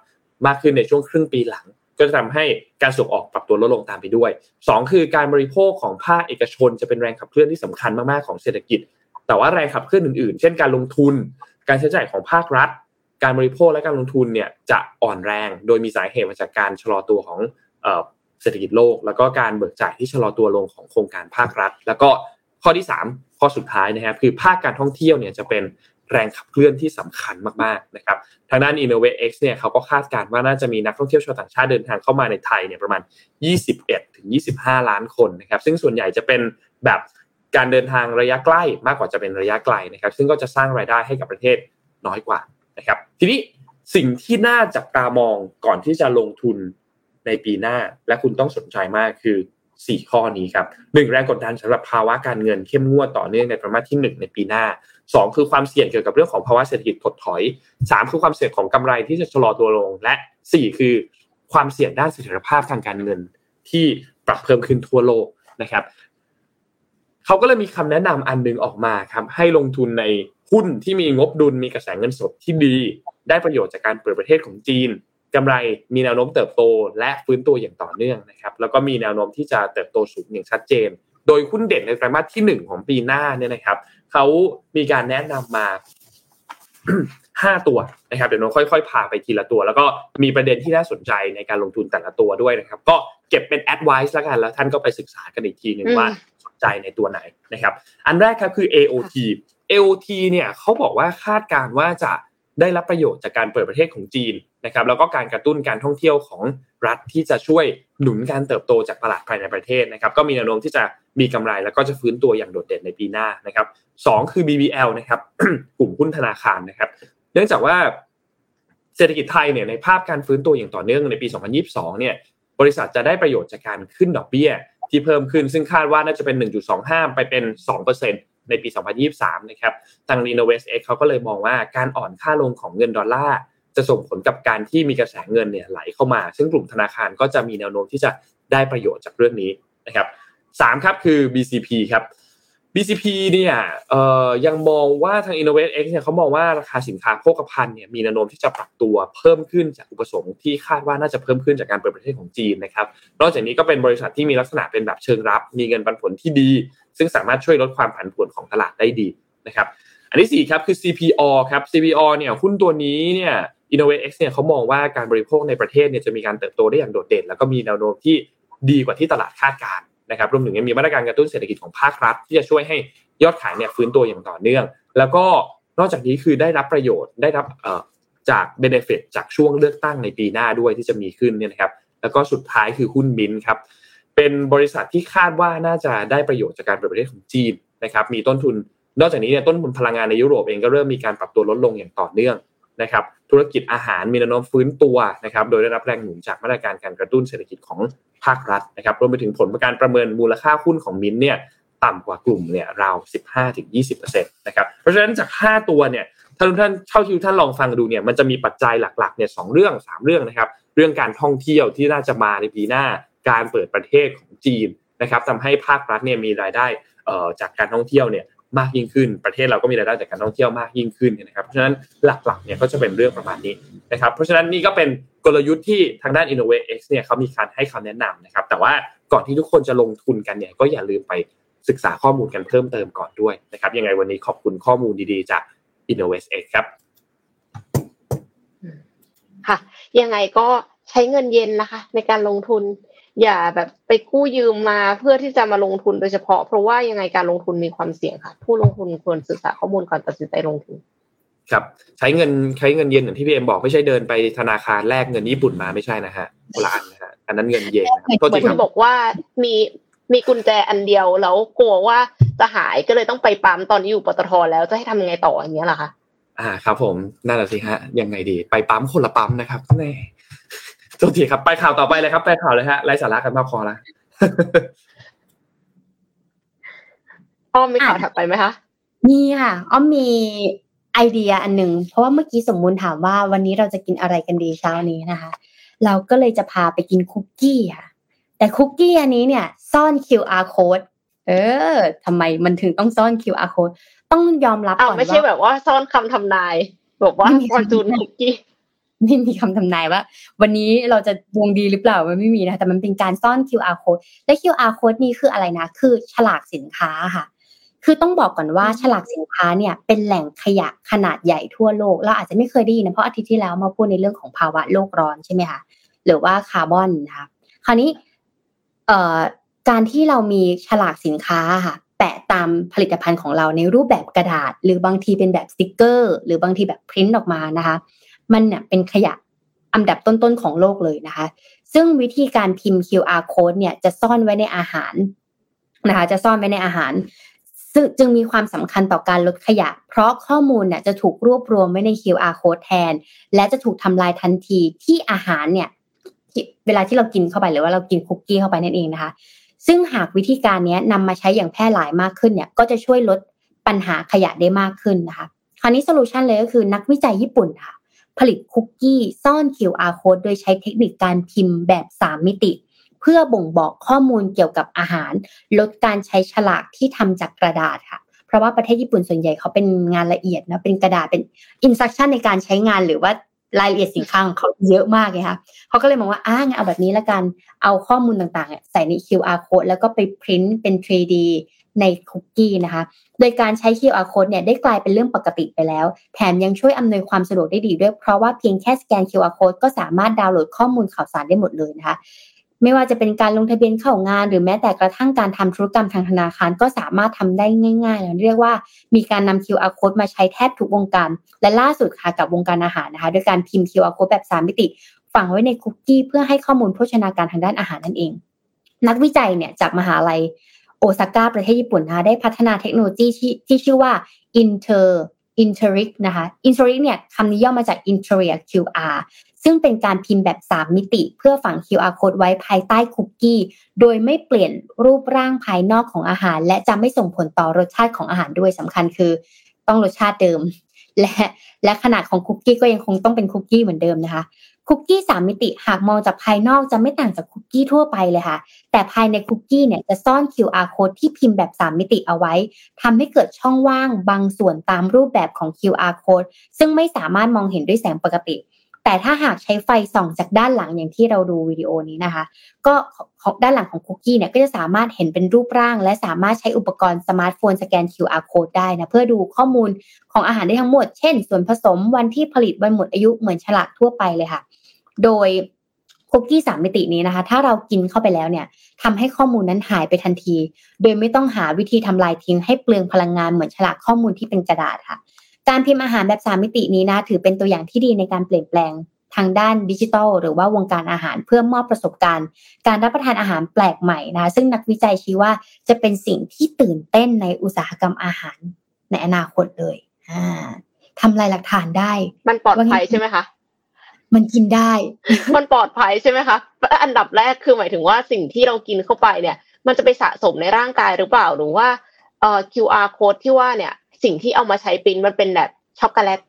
มากขึ้นในช่วงครึ่งปีหลัง ก็จะทำให้การส่งออกปรับตัวลดลงตามไปด้วย 2 คือการบริโภคของภาคเอกชนจะเป็นแรงขับเคลื่อนที่สำคัญมากๆของเศรษฐกิจ แต่ว่าแรงขับเคลื่อนอื่นๆ เช่นการลงทุน การใช้จ่ายของภาครัฐ การบริโภคและการลงทุนเนี่ยจะอ่อนแรง โดยมีสาเหตุมาจากการชะลอตัวของเศรษฐกิจโลก แล้วก็การเบิกจ่ายที่ชะลอตัวลงของโครงการภาครัฐ แล้วก็ข้อที่ 3 ข้อสุดท้ายนะครับคือภาคการท่องเที่ยวเนี่ยจะเป็น แรงขับเคลื่อนที่สำคัญมากๆนะครับทางด้าน Innovate X เนี่ยเขาก็คาดการณ์ว่าน่าจะมีนักท่องเที่ยวชาวต่างชาติเดินทางเข้ามาในไทยเนี่ยประมาณ 21-25 ล้านคนนะครับซึ่งส่วนใหญ่จะเป็นแบบการเดินทางระยะใกล้มากกว่าจะเป็นระยะไกลนะครับซึ่งก็จะสร้างรายได้ให้กับประเทศน้อยกว่านะครับทีนี้สิ่งที่น่าจับตามองก่อนที่จะลงทุนในปีหน้า และคุณต้องสนใจมากคือ 4 ข้อนี้ครับหนึ่งแรงกดดันสำหรับภาวะการเงินเข้มงวดต่อเนื่องในไตรมาสที่ 1 ในปีหน้า 2 คือความเสี่ยงเกี่ยวกับเรื่องของภาวะเศรษฐกิจถดถอย 3 คือความเสี่ยงของกำไรที่จะชะลอตัวลง และ 4 คือความเสี่ยงด้านเสถียรภาพทางการเงิน ที่ปรับเพิ่มขึ้นทั่วโลกนะครับเขาก็เลยมีคำแนะนำอันนึงออกมาครับให้ลงทุนในหุ้นที่มีงบดุลมีกระแสเงินสดที่ดี ได้ประโยชน์จากการเปิดประเทศของจีน กำไรมีแนวโน้มเติบโตและฟื้นตัวอย่างต่อเนื่องนะครับแล้วก็มีแนวโน้มที่จะเติบโตสูงอย่างชัดเจน โดยหุ้นเด่นในไตรมาสที่ 1 ของปีหน้าเนี่ยนะครับเขามีการแนะนำมา5ตัวนะครับเดี๋ยวเราค่อยๆพาไปทีละตัว แล้วก็มีประเด็นที่น่าสนใจในการลงทุนแต่ละตัวด้วยนะครับ ก็เก็บเป็นแอดไวซ์แล้วกันแล้วท่านก็ไปศึกษากันอีกทีหนึ่งว่าสนใจในตัวไหนนะครับ อันแรกครับคือ AOT AOT เนี่ยเขาบอกว่าคาดการว่าจะ ได้รับประโยชน์จากการเปิดประเทศของจีนนะครับแล้วก็การกระตุ้นการท่องเที่ยวของรัฐที่จะช่วยหนุนการเติบโตจากตลาดภายในประเทศนะครับก็มีแนวโน้มที่จะมีกำไรแล้วก็จะฟื้นตัวอย่างโดดเด่นในปีหน้านะครับสองคือ BBL นะครับกลุ่มหุ้นธนาคารนะครับ เนื่องจากว่าเศรษฐกิจไทยเนี่ยในภาพการฟื้นตัวอย่างต่อเนื่องในปี 2022 เนี่ยบริษัทจะได้ประโยชน์จากการขึ้นดอกเบี้ยที่เพิ่มขึ้นซึ่งคาดว่าน่าจะเป็น 1.25 ไปเป็น 2% ในปี 2023 นะครับ ทาง Innovest X เขาก็เลยมองว่าการอ่อนค่าลงของเงินดอลลาร์จะส่งผลกับการที่มีกระแสเงินเนี่ยไหลเข้ามา ซึ่งกลุ่มธนาคารก็จะมีแนวโน้มที่จะได้ประโยชน์จากเรื่องนี้นะครับสามครับคือ BCP ครับ BCP เนี่ยยังมองว่าทาง Innovate X เนี่ยเขามองว่าราคาสินค้าโภคภัณฑ์เนี่ยมีแนวโน้มที่จะปรับตัวเพิ่มขึ้นจากอุปสงค์ที่คาดว่าน่าจะเพิ่มขึ้นจากการเปิดประเทศของจีนนะครับ นอกจากนี้ก็เป็นบริษัทที่มีลักษณะเป็นแบบเชิงรับ มีเงินปันผลที่ดี ซึ่งสามารถช่วยลดความผันผวนของตลาดได้ดีนะครับอันที่4ครับคือ CPO ครับ CPO เนี่ยหุ้นตัวนี้เนี่ย Innovate X เนี่ยเขามองว่าการบริโภคในประเทศเนี่ยจะมีการเติบโตได้อย่างโดดเด่น แล้วก็มีแนวโน้มที่ดีกว่าที่ตลาดคาดการนะครับรวมถึงยังมีมาตรการกระตุ้นเศรษฐกิจของภาครัฐ ที่จะช่วยให้ยอดขายเนี่ยฟื้นตัวอย่างต่อเนื่อง แล้วก็นอกจากนี้คือได้รับประโยชน์ได้รับจากเบเนฟิตจากช่วงเลือกตั้งในปีหน้าด้วยที่จะมีขึ้นเนี่ยนะครับแล้วก็สุดท้ายคือหุ้นมินครับ เป็นบริษัทที่คาดว่าน่าจะได้ประโยชน์จากการเปิดประเทศของจีนนะครับมีต้นทุนนอกจากนี้เนี่ยต้นทุนพลังงานในยุโรปเองก็เริ่มมีการปรับตัวลดลงอย่างต่อเนื่องนะครับธุรกิจอาหารมีแนวโน้มฟื้นตัวนะครับโดยได้รับแรงหนุนจากมาตรการการกระตุ้นเศรษฐกิจของภาครัฐนะครับรวมไปถึงผลการประเมินมูลค่าหุ้นของมินเนี่ยต่ำกว่ากลุ่มเนี่ยราว 15-20%นะครับเพราะฉะนั้นจาก 5 ตัวเนี่ยท่านทุกท่านเช่าที่ท่านลองฟังดูเนี่ยมันจะมีปัจจัยหลักๆเนี่ยสเรื่อง 3 เรื่องนะครับเรื่องการท่องเที่ยวที่น่าจะมาในปีหน้า การเปิดประเทศของจีนนะครับทำให้ภาครัฐเนี่ยมีรายได้จากการท่องเที่ยวเนี่ยมากยิ่งขึ้น ประเทศเราก็มีรายได้จากการท่องเที่ยวมากยิ่งขึ้นนะครับ เพราะฉะนั้นหลักๆเนี่ยก็จะเป็นเรื่องประมาณนี้นะครับ เพราะฉะนั้นนี่ก็เป็นกลยุทธ์ที่ทางด้าน Innovate X เนี่ยเขามีการให้คำแนะนำนะครับ แต่ว่าก่อนที่ทุกคนจะลงทุนกันเนี่ยก็อย่าลืมไปศึกษาข้อมูลกันเพิ่มเติมก่อนด้วยนะครับ ยังไงวันนี้ขอบคุณข้อมูลดีๆจาก Innovate X ครับ ค่ะ ยังไงก็ใช้เงินเย็นนะคะ ในการลงทุน อย่าแบบไปกู้ยืมมาเพื่อที่จะมาลงทุนโดยเฉพาะ เพราะว่ายังไงการลงทุนมีความเสี่ยงค่ะ ผู้ลงทุนควรศึกษาข้อมูลก่อนตัดสินใจลงทุนครับ ใช้เงินใช้เงินเย็นอย่างที่พี่เอ็มบอกไม่ใช่เดินไปธนาคารแลกเงินญี่ปุ่นมาไม่ใช่นะฮะคนละอันนะฮะอันนั้นเงินเย็นโทษทีครับบอกว่ามีมีกุญแจอันเดียวแล้วกลัวว่าจะหายก็เลยต้องไปปั๊มตอนนี้อยู่ปตทแล้วจะให้ทำยังไงต่ออย่างเงี้ยเหรอคะอ่าครับผมนั่นแหละสิฮะยังไงดี ไปปั๊มคนละปั๊มนะครับแน่ โทษทีครับ ไปข่าวต่อไปเลยครับ ไปข่าวเลยฮะไร้สาระกันมากพอละอ้อมมีข่าวถัดไปไหมคะมีค่ะ อ้อมมีไอเดียอันหนึ่งเพราะว่าเมื่อกี้สมมูลถามว่าวันนี้เราจะกินอะไรกันดีเช้านี้นะคะ เราก็เลยจะพาไปกินคุกกี้ค่ะ แต่คุกกี้อันนี้เนี่ย ซ่อน QR code เออทำไมมันถึงต้องซ่อน QR code ต้องยอมรับอ้าก่วอนไม่ใช่ว่าแบบว่าซ่อนคำทำนาย บอกว่าไม่มีฟอร์จูนคุกกี้ ไม่มีคำทำนายว่า วันนี้เราจะดวงดีหรือเปล่ามันไม่มีนะแต่มันเป็นการซ่อน QR code และ QR code นี่คืออะไรนะ คือฉลากสินค้าค่ะ คือต้องบอกก่อนว่าอืมฉลากสินค้าเนี่ยเป็นแหล่งขยะขนาดใหญ่ทั่วโลกเราอาจจะไม่เคยได้ยินนะเพราะอาทิตย์ที่แล้วมาพูดในเรื่องของภาวะโลกร้อนใช่ไหมคะหรือว่าคาร์บอนนะคะคราวนี้เอ่อการที่เรามีฉลากสินค้าค่ะแปะตามผลิตภัณฑ์ของเราในรูปแบบกระดาษ หรือบางทีเป็นแบบสติกเกอร์ หรือบางทีแบบพริ้นออกมานะคะ มันเนี่ยเป็นขยะอันดับต้นๆของโลกเลยนะคะ ซึ่งวิธีการพิมพ์ QR code เนี่ยจะซ่อนไว้ในอาหารนะคะ จะซ่อนไว้ในอาหาร ซึ่งจึงมีความสำคัญต่อการลดขยะ เพราะข้อมูลเนี่ยจะถูกรวบรวมไว้ใน QR code แทน และจะถูกทำลายทันทีที่อาหารเนี่ยเวลาที่เรากินเข้าไปหรือว่าเรากินคุกกี้เข้าไปนั่นเองนะคะ ซึ่งหากวิธีการนี้นำมาใช้อย่างแพร่หลายมากขึ้นเนี่ย ก็จะช่วยลดปัญหาขยะได้มากขึ้นนะคะ คราวนี้โซลูชันเลยก็คือนักวิจัยญี่ปุ่นค่ะ ผลิตคุกกี้ซ่อน QR code โดยใช้เทคนิคการพิมพ์แบบ 3 มิติ เพื่อบ่งบอกข้อมูลเกี่ยวกับอาหาร ลดการใช้ฉลากที่ทำจากกระดาษค่ะเพราะว่าประเทศญี่ปุ่นส่วนใหญ่เขาเป็นงานละเอียดนะเป็นกระดาษเป็นอินสตรัคชั่นในการใช้งานหรือว่ารายละเอียดสินค้าของเขาเยอะมากเลยค่ะเขาก็เลยมองว่าอ่างเอาแบบนี้ละกันเอาข้อมูลต่างๆ ใส่ใน QR code แล้วก็ไปพิมพ์เป็น 3D ในคุกกี้นะคะ โดยการใช้ QR code เนี่ยได้กลายเป็นเรื่องปกติไปแล้ว แถมยังช่วยอำนวยความสะดวกได้ดีด้วย เพราะว่าเพียงแค่สแกน QR code ก็สามารถดาวน์โหลดข้อมูลข่าวสารได้หมดเลยนะคะไม่ว่าจะเป็นการลงทะเบียนเข้างาน หรือแม้แต่กระทั่งการทำธุรกรรมทางธนาคารก็สามารถทำได้ง่ายๆแล้วเรียกว่ามีการนำ QR code มาใช้แทบทุกวงการ และล่าสุดค่ะกับวงการอาหารนะคะ ด้วยการพิมพ์ QR code แบบ 3 มิติ ฝังไว้ในคุกกี้เพื่อให้ข้อมูลโภชนาการทางด้านอาหารนั่นเอง นักวิจัยเนี่ยจากมหาลัย โอซาก้าประเทศญี่ปุ่นนะคะได้พัฒนาเทคโนโลยีที่ที่ชื่อว่า Inter Interic นะคะ Interic เนี่ยคำนี้ย่อมาจาก Interior QR ซึ่งเป็นการพิมพ์แบบ 3 มิติเพื่อฝัง QR code ไว้ภายใต้คุกกี้ โดยไม่เปลี่ยนรูปร่างภายนอกของอาหาร และจะไม่ส่งผลต่อรสชาติของอาหารด้วยสำคัญคือ ต้องรสชาติเดิม และและขนาดของคุกกี้ก็ยังคงต้องเป็นคุกกี้เหมือนเดิมนะคะ คุกกี้สามมิติหากมองจากภายนอกจะไม่ต่างจากคุกกี้ทั่วไปเลยค่ะ แต่ภายในคุกกี้เนี่ยจะซ่อน QR code ที่พิมพ์แบบ 3 มิติเอาไว้ทำให้เกิดช่องว่างบางส่วนตามรูปแบบของ QR code ซึ่งไม่สามารถมองเห็นด้วยแสงปกติ แต่ถ้าหากใช้ไฟส่องจากด้านหลังอย่างที่เราดูวิดีโอนี้นะคะ ก็ด้านหลังของคุกกี้เนี่ยก็จะสามารถเห็นเป็นรูปร่าง และสามารถใช้อุปกรณ์สมาร์ทโฟนสแกน QR code ได้นะเพื่อดูข้อมูลของอาหารได้ทั้งหมด เช่น ส่วนผสมวันที่ผลิตวันหมดอายุเหมือนฉลากทั่วไปเลยค่ะ โดยคุกกี้สามมิตินี้นะคะ ถ้าเรากินเข้าไปแล้วเนี่ยทำให้ข้อมูลนั้นหายไปทันที โดยไม่ต้องหาวิธีทำลายทิ้งให้เปลืองพลังงานเหมือนฉลากข้อมูลที่เป็นกระดาษค่ะ การพิมพ์อาหารแบบสามมิตินี้นะ ถือเป็นตัวอย่างที่ดีในการเปลี่ยนแปลงทางด้านดิจิทัลหรือว่าวงการอาหารเพื่อมอบประสบการณ์ การรับประทานอาหารแปลกใหม่นะคะซึ่งนักวิจัยชี้ว่าจะเป็นสิ่งที่ตื่นเต้นในอุตสาหกรรมอาหารในอนาคตเลยอ่าทำลายหลักฐานได้ มันปลอดภัยใช่ไหมคะ มันกินได้ มันปลอดภัยใช่ไหมคะ อันดับแรกคือหมายถึงว่าสิ่งที่เรากินเข้าไปเนี่ย มันจะไปสะสมในร่างกายหรือเปล่าหรือว่าเอ่อ QR code ที่ว่าเนี่ย สิ่งที่เอามาใช้ปริ้นมันเป็นแบบช็อกโกแลต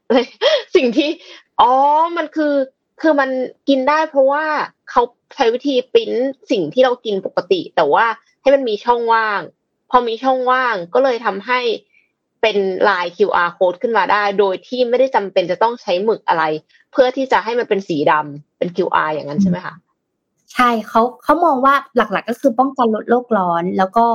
สิ่งที่อ๋อมันคือคือมันกินได้เพราะว่าเขาใช้วิธีปริ้นสิ่งที่เรากินปกติ แต่ว่าให้มันมีช่องว่าง พอมีช่องว่างก็เลยทำให้ เป็นลาย QR code ขึ้นมาได้ โดยที่ไม่ได้จำเป็นจะต้องใช้หมึกอะไร เพื่อที่จะให้มันเป็นสีดำเป็น QR อย่างนั้นใช่ไหมคะใช่เขาเขามองว่าหลักๆ ก็คือป้องกันลดโลกร้อน แล้วก็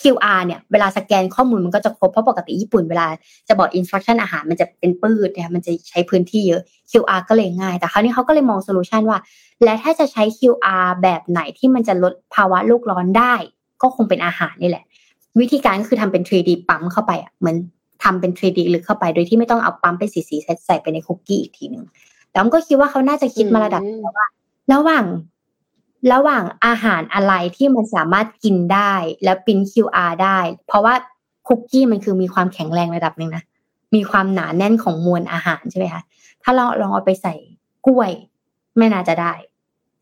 QR เนี่ย เวลาสแกนข้อมูลมันก็จะครบเพราะปกติญี่ปุ่นเวลาจะบอก instruction อาหารมันจะเป็นปืดเนี่ยมันจะใช้พื้นที่เยอะ QR ก็เลยง่าย แต่คราวนี้เขาก็เลยมองโซลูชันว่า และถ้าจะใช้ QR แบบไหนที่มันจะลดภาวะโลกร้อนได้ ก็คงเป็นอาหารนี่แหละ วิธีการก็คือทำเป็น 3D ปั๊มเข้าไปอะเหมือนทำเป็น 3D ลึกเข้าไป โดยที่ไม่ต้องเอาปั๊มเป็นสีๆใส่ไปในคุกกี้อีกทีหนึ่งแล้วก็คิดว่าเขาน่าจะคิดมาระดับแล้วว่า ระหว่าง ระหว่างอาหารอะไรที่มันสามารถกินได้แล้วปริ้น QR ได้ เพราะว่าคุกกี้มันคือมีความแข็งแรงระดับหนึ่งนะมีความหนาแน่นของมวลอาหารใช่ไหมคะถ้าเราลองเอาไปใส่กล้วย ไม่น่าจะได้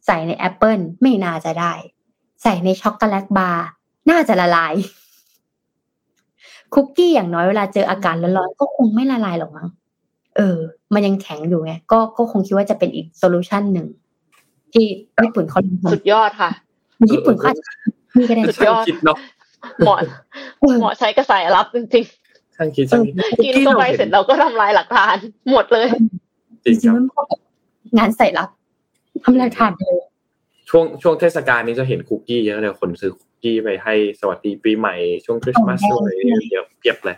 ใส่ในแอปเปิลไม่น่าจะได้ ใส่ในช็อกโกแลตบาร์น่าจะละลาย คุกกี้อย่างน้อยเวลาเจออากาศร้อนๆก็คงไม่ละลายหรอกมั้งเออ มันยังแข็งอยู่ไงก็ก็คงคิดว่าจะเป็นอีก solution หนึ่งที่ญี่ปุ่นเขาสุดยอดค่ะ ญี่ปุ่นเขามีก็ได้สุดยอดเนาะเหมาะเหมาะใช้กับสายลับจริงๆช่างคิดช่างคิดกินเข้าไปเสร็จเราก็ทำลายหลักฐาน หมดเลยจริงๆงานสายลับทำลายหลักฐานเลยช่วงช่วงเทศกาลนี้จะเห็นคุกกี้เยอะเลยคนซื้อคุ กกี้ไปให้สวัสดีปีใหม่ช่วงคริสต์มาสเลยเยอะเพียบเลย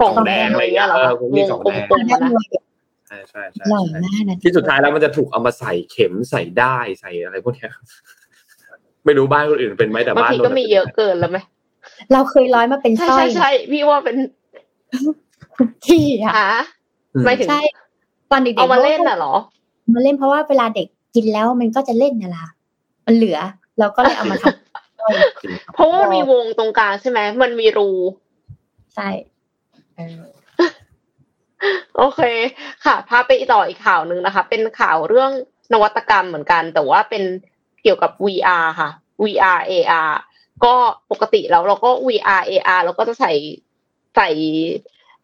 กล่องแดงอะไรเงี้ยเหรอคุกกี้กล่องแดงใช่ใช่ใช่ที่สุดท้ายแล้วมันจะถูกเอามาใส่เข็มใส่ได้ใส่อะไรพวกนี้ไม่รู้บ้านคนอื่นเป็นไหมแต่บ้านเราก็มีเยอะเกินแล้วไหมเราเคยร้อยมาเป็นสร้อยใช่ใช่พี่ว่าเป็นคุกกี้อะไม่ถึงใช่ตอนเด็กๆเอามาเล่นน่ะหรอ มาเล่นเพราะว่าเวลาเด็กกินแล้วมันก็จะเล่นน่ะล่ะมันเหลือเราก็เลยเอามาทำ เพราะว่ามีวงตรงกลางใช่ไหมมันมีรู ใช่โอเค ค่ะพาไปต่ออีกข่าวหนึ่งนะคะ เป็นข่าวเรื่องนวัตกรรมเหมือนกัน แต่ว่าเป็นเกี่ยวกับ VR ค่ะ VR AR ก็ปกติแล้วเราก็ VR AR เราก็จะใส่ใส่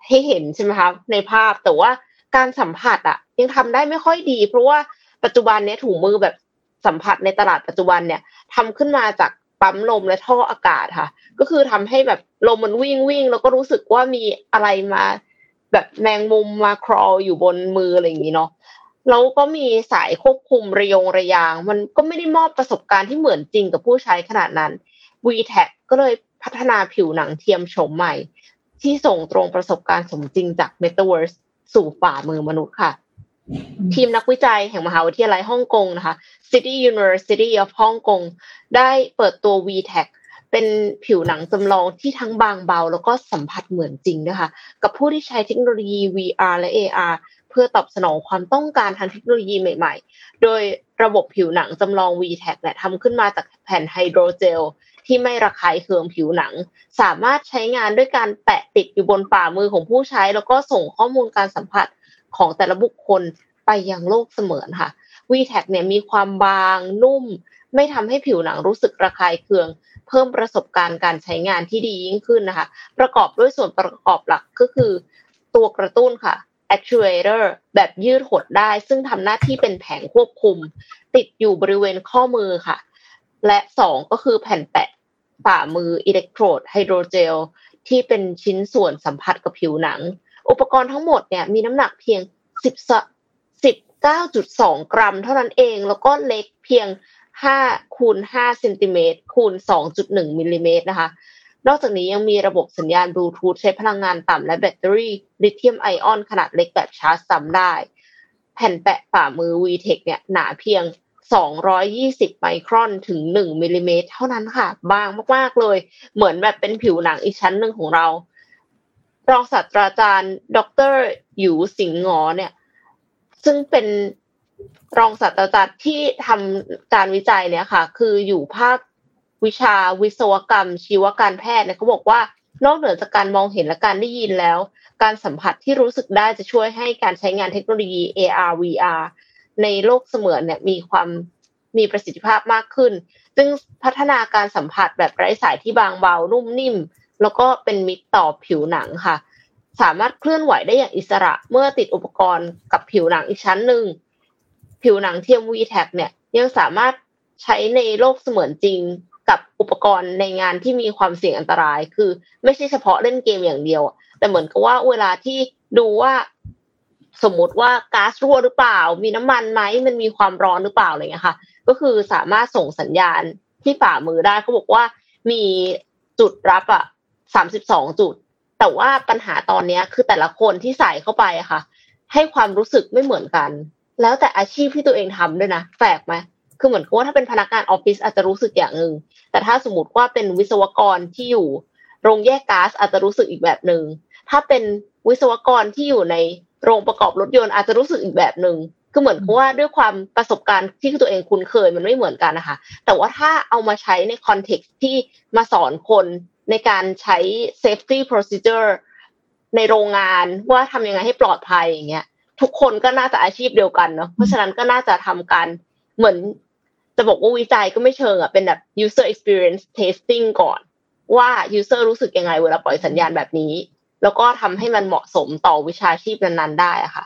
ให้เห็นใช่ไหมคะในภาพแต่ว่าการสัมผัสอะยังทำได้ไม่ค่อยดี เพราะว่าปัจจุบันเนี้ยถุงมือแบบสัมผัสในตลาดปัจจุบันเนี่ยทำขึ้นมาจาก ปั๊มลมและท่ออากาศค่ะ ก็คือทำให้แบบลมมันวิ่งวิ่งแล้วก็รู้สึกว่ามีอะไรมา แบบแมงมุมมาครออยู่บนมืออะไรอย่างนี้เนาะแล้วก็มีสายควบคุมระยงระยาง มันก็ไม่ได้มอบประสบการณ์ที่เหมือนจริงกับผู้ใช้ขนาดนั้น v t a c ก็เลยพัฒนาผิวหนังเทียมโฉมใหม่ ที่ส่งตรงประสบการณ์สมจริงจาก Metaverse สู่ฝ่ามือมนุษย์ค่ะ ทีมนักวิจัยแห่งมหาวิทยาลัยฮ่องกงนะคะ City University of Hong Kong ได้เปิดตัว VTech เป็นผิวหนังจำลองที่ทั้งบางเบา แล้วก็สัมผัสเหมือนจริงนะคะ กับผู้ที่ใช้เทคโนโลยี VR และ AR เพื่อตอบสนองความต้องการทางเทคโนโลยีใหม่ๆ โดยระบบผิวหนังจำลอง VTech เนี่ยทำขึ้นมาจากแผ่นไฮโดรเจลที่ไม่ระคายเคืองผิวหนัง สามารถใช้งานด้วยการแปะติดอยู่บนฝ่ามือของผู้ใช้ แล้วก็ส่งข้อมูลการสัมผัส ของแต่ละบุคคลไปยังโลกเสมือนค่ะ VTAC เนี่ยมีความบางนุ่ม ไม่ทำให้ผิวหนังรู้สึกระคายเคือง เพิ่มประสบการณ์การใช้งานที่ดียิ่งขึ้นนะคะ ประกอบด้วยส่วนประกอบหลักก็คือ ตัวกระตุ้นค่ะ actuator แบบยืดหดได้ ซึ่งทำหน้าที่เป็นแผงควบคุม ติดอยู่บริเวณข้อมือค่ะ และสองก็คือแผ่นแปะฝ่ามืออิเล็กโทรดไฮโดรเจลที่เป็นชิ้นส่วนสัมผัสกับผิวหนัง อุปกรณ์ทั้งหมดเนี่ยมีน้ำหนักเพียง 10 19.2 กรัม เท่านั้นเอง แล้วก็เล็กเพียง 5 คูณ 5 เซนติเมตร คูณ 2.1 มิลลิเมตรนะคะ นอกจากนี้ยังมีระบบสัญญาณบลูทูธใช้พลังงานต่ำและแบตเตอรี่ลิเธียมไอออนขนาดเล็กแบบชาร์จซ้ำได้ แผ่นแปะฝ่ามือ VTech เนี่ยหนาเพียง 220 ไมครอนถึง 1มิลลิเมตรเท่านั้นค่ะ บางมาก ๆ เลย เหมือนแบบเป็นผิวหนังอีกชั้นหนึ่งของเรา รองศาสตราจารย์ ดรหยูสิงห์งอเนี่ย ซึ่งเป็นรองศาสตราจารย์ที่ทำการวิจัยเนี่ยค่ะ คืออยู่ภาควิชาวิศวกรรม ชีวการแพทย์เนี่ยเขาบอกว่านอกเหนือจากการมองเห็นและการได้ยินแล้ว การสัมผัสที่รู้สึกได้จะช่วยให้การใช้งานเทคโนโลยี AR VR ในโลกเสมือนเนี่ยมีความมีประสิทธิภาพมากขึ้น ซึ่งพัฒนาการสัมผัสแบบไร้สายที่บางเบา นุ่มนิ่ม แล้วก็เป็นมิตรต่อผิวหนังค่ะ สามารถเคลื่อนไหวได้อย่างอิสระเมื่อติดอุปกรณ์กับผิวหนังอีกชั้นหนึ่ง ผิวหนังเทียม VTAC เนี่ยยังสามารถใช้ในโลกเสมือนจริงกับอุปกรณ์ในงานที่มีความเสี่ยงอันตราย คือ ไม่ใช่เฉพาะเล่นเกมอย่างเดียว แต่เหมือนกับว่าเวลาที่ดูว่าสมมติว่าก๊าซรั่วหรือเปล่า มีน้ำมันไหมมันมีความร้อนหรือเปล่าอะไรเงี้ยค่ะ ก็คือสามารถส่งสัญญาณที่ฝ่ามือได้เขาบอกว่ามีจุดรับอะ สามสิบสองจุด แต่ว่าปัญหาตอนนี้คือแต่ละคนที่ใส่เข้าไปค่ะ ให้ความรู้สึกไม่เหมือนกัน แล้วแต่อาชีพที่ตัวเองทำด้วยนะแปลกไหมคือเหมือนกับว่าถ้าเป็นพนักงานออฟฟิศอาจจะรู้สึกอย่างหนึ่งแต่ถ้าสมมติว่าเป็นวิศวกรที่อยู่โรงแยกก๊าซอาจจะรู้สึกอีกแบบหนึ่งถ้าเป็นวิศวกรที่อยู่ในโรงประกอบรถยนต์อาจจะรู้สึกอีกแบบหนึ่งคือเหมือนกับว่าด้วยความประสบการณ์ที่ตัวเองคุ้นเคยมันไม่เหมือนกันนะคะ แต่ว่าถ้าเอามาใช้ในคอนเท็กซ์ที่มาสอนคน ในการใช้ safety procedure ในโรงงานว่าทำยังไงให้ปลอดภัยอย่างเงี้ย ทุกคนก็น่าจะอาชีพเดียวกันเนาะเพราะฉะนั้นก็น่าจะทำการเหมือน จะบอกว่าวิจัยก็ไม่เชิงอะเป็นแบบ user experience testing ก่อน ว่า user รู้สึกยังไงเวลาปล่อยสัญญาณแบบนี้ แล้วก็ทำให้มันเหมาะสมต่อวิชาชีพนั้นๆได้อะค่ะ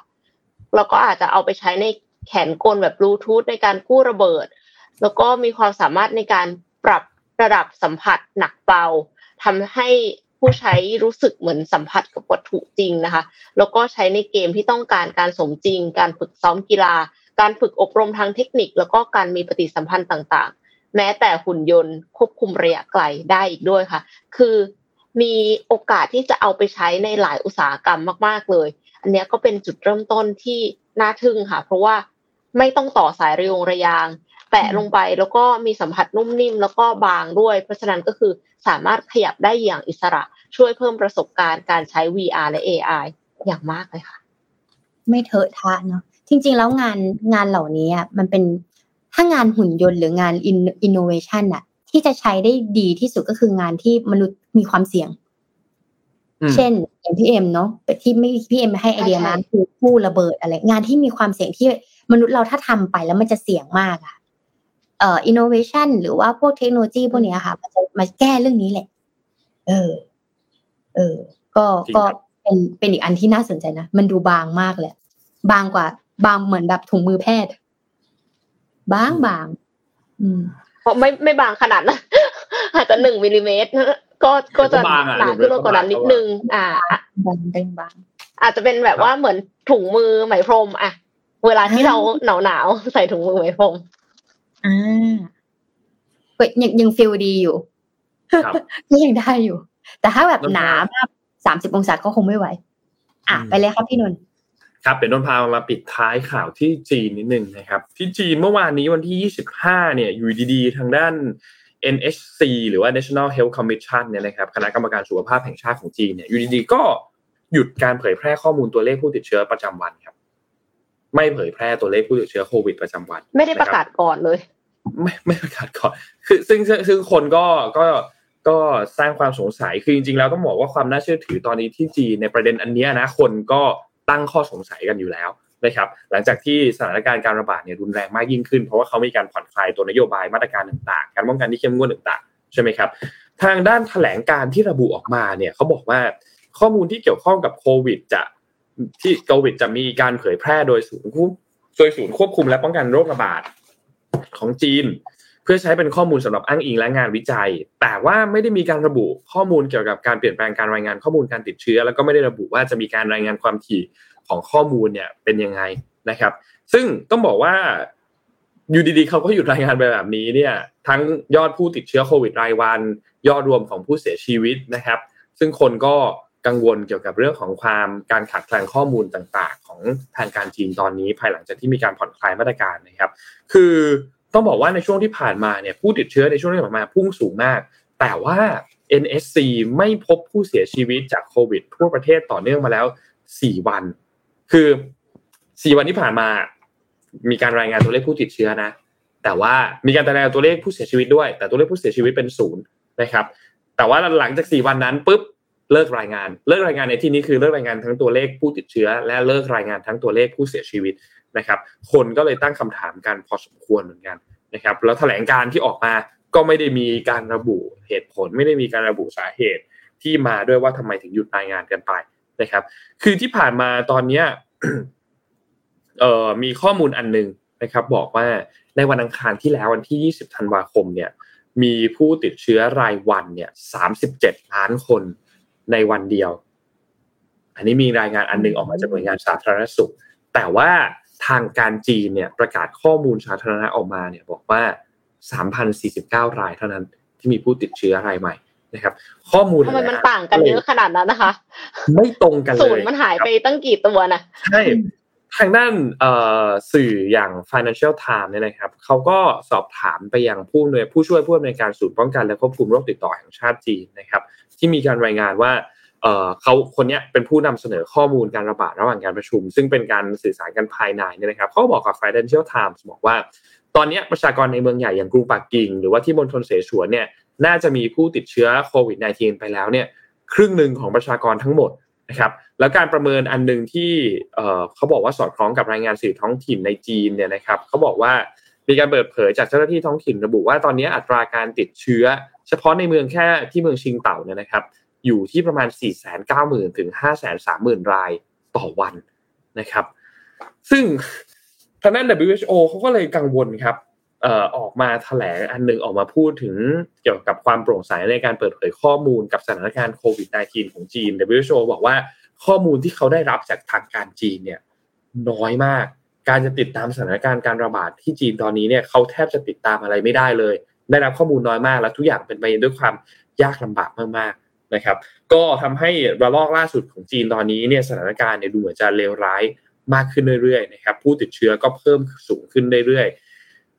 แล้วก็อาจจะเอาไปใช้ในแขนกลแบบบลูทูธในการกู้ระเบิด แล้วก็มีความสามารถในการปรับระดับสัมผัสหนักเบา ทำให้ผู้ใช้รู้สึกเหมือนสัมผัสกับวัตถุจริงนะคะ แล้วก็ใช้ในเกมที่ต้องการการสมจริง การฝึกซ้อมกีฬา การฝึกอบรมทางเทคนิค แล้วก็การมีปฏิสัมพันธ์ต่างๆ แม้แต่หุ่นยนต์ควบคุมระยะไกลได้อีกด้วยค่ะ คือมีโอกาสที่จะเอาไปใช้ในหลายอุตสาหกรรมมากๆเลย อันนี้ก็เป็นจุดเริ่มต้นที่น่าทึ่งค่ะ เพราะว่าไม่ต้องต่อสายระยงระยาง แปะลงไปแล้วก็มีสัมผัสนุ่มนิ่มแล้วก็บางด้วย เพราะฉะนั้นก็คือสามารถขยับได้อย่างอิสระช่วยเพิ่มประสบการณ์การใช้ VR และ AI อย่างมากเลยค่ะ ไม่เถอะทะเนาะจริง ๆ แล้วงานงานเหล่านี้มันเป็นถ้างานหุ่นยนต์หรืองานอินโนเวชันอะที่จะใช้ได้ดีที่สุดก็คืองานที่มนุษย์มีความเสี่ยง เช่นอย่างพี่เอ็มเนาะที่ไม่พี่เอ็มให้ไอเดียมาคือกู้ระเบิดอะไร งานที่มีความเสี่ยงที่มนุษย์เราถ้าทำไปแล้วมันจะเสี่ยงมากอะ เอ่ออินโนเวชันหรือว่าพวกเทคโนโลยีพวกนี้ค่ะมันจะมาแก้เรื่องนี้แหละ เออ เออ ก็ก็เป็นเป็นอีกอันที่น่าสนใจนะ มันดูบางมากเลยบางกว่า บางเหมือนแบบถุงมือแพทย์ บางบาง อืมเพราะไม่ไม่บางขนาดนะอาจจะหนึ่งมิลลิเมตรก็ก็จะหนาขึ้นกว่านั้นนิดนึง อ่าบางเป็นบาง อาจจะเป็นแบบว่าเหมือนถุงมือไหมพรม อะ เวลาที่เราหนาวหนาวใส่ถุงมือไหมพรม อ่าเยังยังฟิลดีอยู่ก็ยังได้อยู่ แต่ถ้าแบบหนามากสามสิบองศาก็คงไม่ไหว อะไปเลยครับพี่นนท์ครับเดี๋ยวนนพามาปิดท้ายข่าวที่จีนนิดนึงนะครับ ที่จีนเมื่อวานนี้วันที่ 25 เนี่ยอยู่ดีๆ ทางด้าน NHC หรือว่า National Health Commission เนี่ยนะครับคณะกรรมการสุขภาพแห่งชาติของจีนเนี่ยอยู่ดีๆก็หยุดการเผยแพร่ข้อมูลตัวเลขผู้ติดเชื้อประจำวันครับ ไม่เผยแพร่ตัวเลขผู้ติดเชื้อโควิดประจำวัน ไม่ได้ประกาศก่อนเลย ไม่ไม่ประกาศก่อนคือซึ่งซึ่งคนก็ก็ก็สร้างความสงสัยคือจริงๆแล้วต้องบอกว่าความน่าเชื่อถือตอนนี้ที่จีนในประเด็นอันนี้นะคนก็ตั้งข้อสงสัยกันอยู่แล้วนะครับหลังจากที่สถานการณ์การระบาดเนี่ยรุนแรงมากยิ่งขึ้น เพราะว่าเขามีการผ่อนคลายตัวนโยบายมาตรการต่างๆ การป้องกันที่เข้มงวดต่างๆใช่ไหมครับทางด้านแถลงการที่ระบุออกมาเนี่ยเขาบอกว่าข้อมูลที่เกี่ยวข้องกับโควิดจะที่โควิดจะมีการเผยแพร่โดยศูนย์โดยศูนย์ควบคุมและป้องกันโรคระบาด ของจีน เพื่อใช้เป็นข้อมูลสำหรับอ้างอิงและงานวิจัย แต่ว่าไม่ได้มีการระบุข้อมูลเกี่ยวกับการเปลี่ยนแปลงการรายงานข้อมูลการติดเชื้อ แล้วก็ไม่ได้ระบุว่าจะมีการรายงานความถี่ของข้อมูลเนี่ยเป็นยังไงนะครับ ซึ่งต้องบอกว่าอยู่ดีๆเขาก็หยุดรายงานไปแบบนี้เนี่ยทั้งยอดผู้ติดเชื้อโควิดรายวัน ยอดรวมของผู้เสียชีวิตนะครับ ซึ่งคนก็ กังวลเกี่ยวกับเรื่องของความการขาดแคลนข้อมูลต่าง ๆ ของทางการจีนตอนนี้ภายหลังจากที่มีการผ่อนคลายมาตรการนะครับ คือต้องบอกว่าในช่วงที่ผ่านมาเนี่ยผู้ติดเชื้อในช่วงที่ผ่านมาพุ่งสูงมาก แต่ว่า NSC ไม่พบผู้เสียชีวิตจากโควิดทั่วประเทศต่อเนื่องมาแล้ว 4 วัน คือ 4 วันที่ผ่านมา มีการรายงานตัวเลขผู้ติดเชื้อนะ แต่ว่ามีการรายงานตัวเลขผู้เสียชีวิตด้วย แต่ตัวเลขผู้เสียชีวิตเป็นศูนย์นะครับ แต่ว่าหลังจาก 4 วันนั้นปุ๊บ เลิกรายงาน เลิกรายงานในที่นี้คือเลิกรายงานทั้งตัวเลขผู้ติดเชื้อ และเลิกรายงานทั้งตัวเลขผู้เสียชีวิตนะครับ คนก็เลยตั้งคำถามกันพอสมควรเหมือนกันนะครับ แล้วแถลงการที่ออกมาก็ไม่ได้มีการระบุเหตุผล ไม่ได้มีการระบุสาเหตุที่มาด้วยว่าทำไมถึงหยุดรายงานกันไปนะครับ คือที่ผ่านมาตอนเนี้ยเอ่อมีข้อมูลอันนึงนะครับ บอกว่าในวันอังคารที่แล้ววันที่ 20 ธันวาคมเนี่ย มีผู้ติดเชื้อรายวันเนี่ย 37 ล้านคน ในวันเดียว อันนี้มีรายงานอันนึงออกมาจากหน่วยงานสาธารณสุข แต่ว่าทางการจีนเนี่ยประกาศข้อมูลสาธารณะออกมาเนี่ยบอกว่า 3,049 รายเท่านั้นที่มีผู้ติดเชื้อรายใหม่นะครับ ข้อมูลทำไมมันต่างกันเยอะขนาดนั้นนะคะ ไม่ตรงกันเลยศูนย์มันหายไปตั้งกี่ตัวนะใช่ ทางด้านสื่ออย่าง Financial Times เนี่ยนะครับเขาก็สอบถามไปยังผู้หน่วยผู้ช่วยผู้อำนวยการศูนย์ป้องกันและควบคุมโรคติดต่อแห่งชาติจีนนะครับ ที่มีการรายงานว่าเขาคนนี้เป็นผู้นำเสนอข้อมูลการระบาดระหว่างการประชุม ซึ่งเป็นการสื่อสารกันภายในเนี่ยนะครับเขาบอกกับ Financial Times บอกว่า ตอนนี้ประชากรในเมืองใหญ่อย่างกรุงปักกิ่ง หรือว่าที่มณฑลเสฉวนเนี่ยน่าจะมีผู้ติดเชื้อโควิด -19 ไปแล้วเนี่ยครึ่งหนึ่งของประชากรทั้งหมด นะครับแล้วการประเมินอันหนึ่งที่เขาบอกว่าสอดคล้องกับรายงานสื่อท้องถิ่นในจีนเนี่ยนะครับเขาบอกว่ามีการเปิดเผยจากเจ้าหน้าที่ท้องถิ่นระบุว่าตอนนี้อัตราการติดเชื้อ เฉพาะในเมืองแค่ที่เมืองชิงเต่าเนี่ยนะครับ อยู่ที่ประมาณ 4 9 0 0 0 0ถึง5 3 0 0 0 0 รายต่อวันนะครับ ซึ่งทางด้าน WHO เขาก็เลยกังวลครับ ออกมาแถลงอันหนึ่งออกมาพูดถึงเกี่ยวกับความโปร่งใสในการเปิดเผยข้อมูลกับสถานการณ์โควิด -19 ของจีน WHO บอกว่าข้อมูลที่เขาได้รับจากทางการจีนเนี่ยน้อยมาก การจะติดตามสถานการณ์การระบาดที่จีนตอนนี้เนี่ยเขาแทบจะติดตามอะไรไม่ได้เลย ได้รับข้อมูลน้อยมาก และทุกอย่างเป็นไปด้วยความยากลำบากมากๆนะครับ ก็ทำให้ระลอกล่าสุดของจีนตอนนี้เนี่ยสถานการณ์เนี่ยดูเหมือนจะเลวร้ายมากขึ้นเรื่อยๆนะครับผู้ติดเชื้อก็เพิ่มสูงขึ้นเรื่อยๆ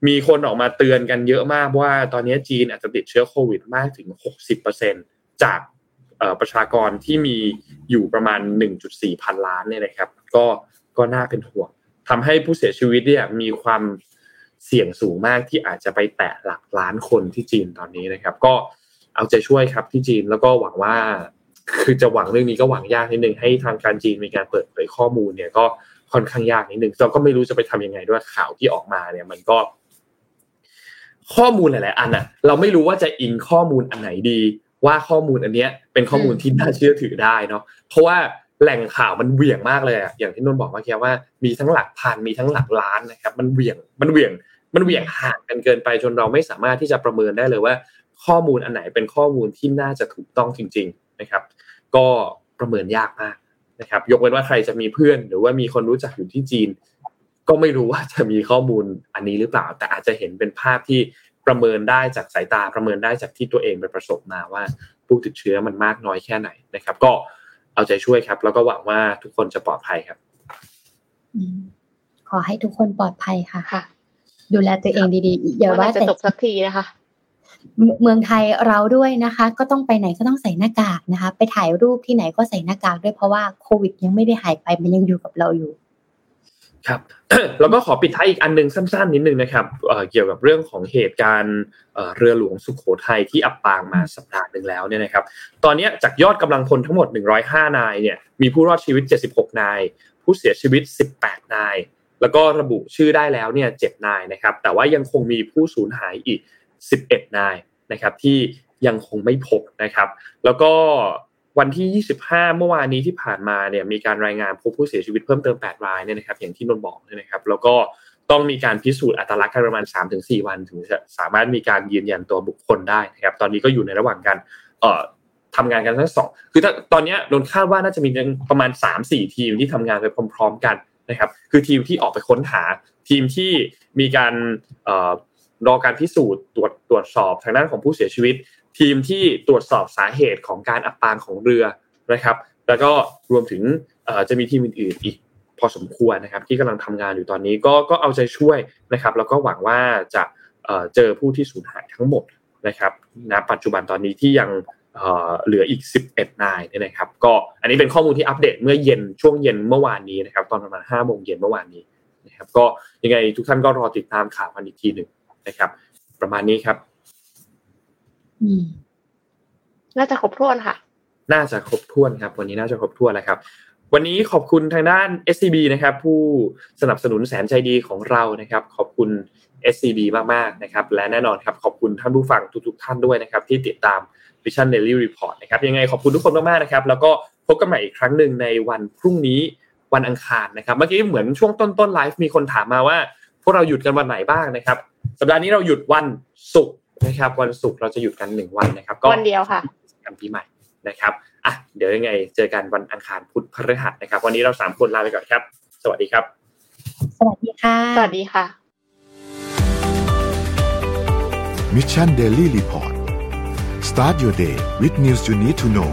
มีคนออกมาเตือนกันเยอะมากว่าตอนนี้จีนอาจจะติดเชื้อโควิดมากถึง 60%จากประชากรที่มีอยู่ประมาณ 1.4 พันล้านเนี่ยนะครับ ก็ก็น่าเป็นห่วงทำให้ผู้เสียชีวิตเนี่ยมีความเสี่ยงสูงมากที่อาจจะไปแตะหลักล้านคนที่จีนตอนนี้นะครับ ก็เอาใจช่วยครับที่จีนแล้วก็หวังว่า คือจะหวังเรื่องนี้ก็หวังยากนิดนึงให้ทางการจีนมีการเปิดเผยข้อมูลเนี่ยก็ค่อนข้างยากนิดนึงเราก็ไม่รู้จะไปทำยังไงด้วยข่าวที่ออกมาเนี่ย มันก็ ข้อมูลหลาย ๆ อันอะเราไม่รู้ว่าจะอิงข้อมูลอันไหนดี ว่าข้อมูลอันเนี้ยเป็นข้อมูลที่น่าเชื่อถือได้เนาะเพราะว่าแหล่งข่าวมันเหวี่ยงมากเลยอะอย่างที่นนบอกเมื่อกี้ว่ามีทั้งหลักพันมีทั้งหลักล้านนะครับ มันเหวี่ยงมันเหวี่ยงมันเหวี่ยงห่างกันเกินไปจนเราไม่สามารถที่จะประเมินได้เลยว่า ข้อมูลอันไหนเป็นข้อมูลที่น่าจะถูกต้องจริง ๆ นะครับ ก็ประเมินยากมากนะครับ ยกเว้นว่าใครจะมีเพื่อน หรือว่ามีคนรู้จักอยู่ที่จีน ก็ไม่รู้ว่าจะมีข้อมูลอันนี้หรือเปล่า แต่อาจจะเห็นเป็นภาพที่ประเมินได้จากสายตาประเมินได้จากที่ตัวเองไปประสบมาว่าผู้ติดเชื้อมันมากน้อยแค่ไหนนะครับ ก็เอาใจช่วยครับ แล้วก็หวังว่าทุกคนจะปลอดภัยครับขอให้ทุกคนปลอดภัยค่ะค่ะ ดูแลตัวเองดีๆอย่าว่าแต่จบสักทีนะคะ เมืองไทยเราด้วยนะคะ ก็ต้องไปไหนก็ต้องใส่หน้ากากนะคะ ไปถ่ายรูปที่ไหนก็ใส่หน้ากากด้วยเพราะว่าโควิดยังไม่ได้หายไปมันยังอยู่กับเราอยู่ ครับแล้วก็ขอปิดท้ายอีกอันนึงสั้นๆนิดนึงนะครับเกี่ยวกับเรื่องของเหตุการณ์เรือหลวงสุขโขทัยที่อับปางมาสัปดาห์หนึ่งแล้วเนี่ยนะครับ ตอนนี้จากยอดกำลังพลทั้งหมด 105 นายเนี่ยมีผู้รอดชีวิต 76 นาย ผู้เสียชีวิต 18 นาย แล้วก็ระบุชื่อได้แล้วเนี่ย7นายนะครับ แต่ว่ายังคงมีผู้สูญหายอีก 11 นายนะครับที่ยังคงไม่พบนะครับ แล้วก็ วันที่ 25 เมื่อวานนี้ที่ผ่านมาเนี่ยมีการรายงานพบผู้เสียชีวิตเพิ่มเติม 8 รายเนี่ยนะครับอย่างที่นนบอกนะครับ แล้วก็ต้องมีการพิสูจน์อัตลักษณ์กันประมาณ 3-4 วันถึงจะสามารถมีการยืนยันตัวบุคคลได้นะครับ ตอนนี้ก็อยู่ในระหว่างการเอ่อทำงานกันทั้งสอง คือถ้าตอนนี้นนคาดว่าน่าจะมีประมาณ 3-4 ทีมที่ทำงานไปพร้อม ๆ กันนะครับ คือทีมที่ออกไปค้นหา ทีมที่มีการรอการพิสูจน์ตรวจตรวจสอบทางด้านของผู้เสียชีวิต ทีมที่ตรวจสอบสาเหตุของการอับปางของเรือนะครับ แล้วก็รวมถึงจะมีทีมอื่นๆอีกพอสมควรนะครับ ที่กำลังทำงานอยู่ตอนนี้ก็ก็เอาใจช่วยนะครับ แล้วก็หวังว่าจะเจอผู้ที่สูญหายทั้งหมดนะครับณปัจจุบันตอนนี้ที่ยังเหลืออีก 11 นายเนี่ยนะครับ ก็อันนี้เป็นข้อมูลที่อัปเดตเมื่อเย็นช่วงเย็นเมื่อวานนี้นะครับ ตอนประมาณ5โมงเย็นเมื่อวานนี้นะครับ ก็ยังไงทุกท่านก็รอติดตามข่าวกันอีกทีหนึ่งนะครับ ประมาณนี้ครับ น่าจะครบถ้วนค่ะ น่าจะครบถ้วนครับ วันนี้น่าจะครบถ้วนแล้วครับ วันนี้ขอบคุณทางด้าน SCB นะครับ ผู้สนับสนุนแสนใจดีของเรานะครับ ขอบคุณ SCB มากๆนะครับ และแน่นอนครับ ขอบคุณท่านผู้ฟังทุกๆท่านด้วยนะครับ ที่ติดตาม Vision Daily Report นะครับยังไงขอบคุณทุกคนมากๆนะครับ แล้วก็พบกันใหม่อีกครั้งหนึ่งในวันพรุ่งนี้วันอังคารนะครับ เมื่อกี้เหมือนช่วงต้นๆไลฟ์มีคนถามมาว่า พวกเราหยุดกันวันไหนบ้างนะครับ สัปดาห์นี้เราหยุดวันศุกร์ นะครับ วันศุกร์เราจะหยุดกันหนึ่งวันนะครับ ก็วันเดียวค่ะกันปีใหม่นะครับอะเดี๋ยวยังไงเจอกันวันอังคารพุธพฤหัสนะครับ วันนี้เราสามคนลาไปก่อนครับ สวัสดีครับ สวัสดีค่ะ สวัสดีค่ะ Mission Daily Report start your day with news you need to know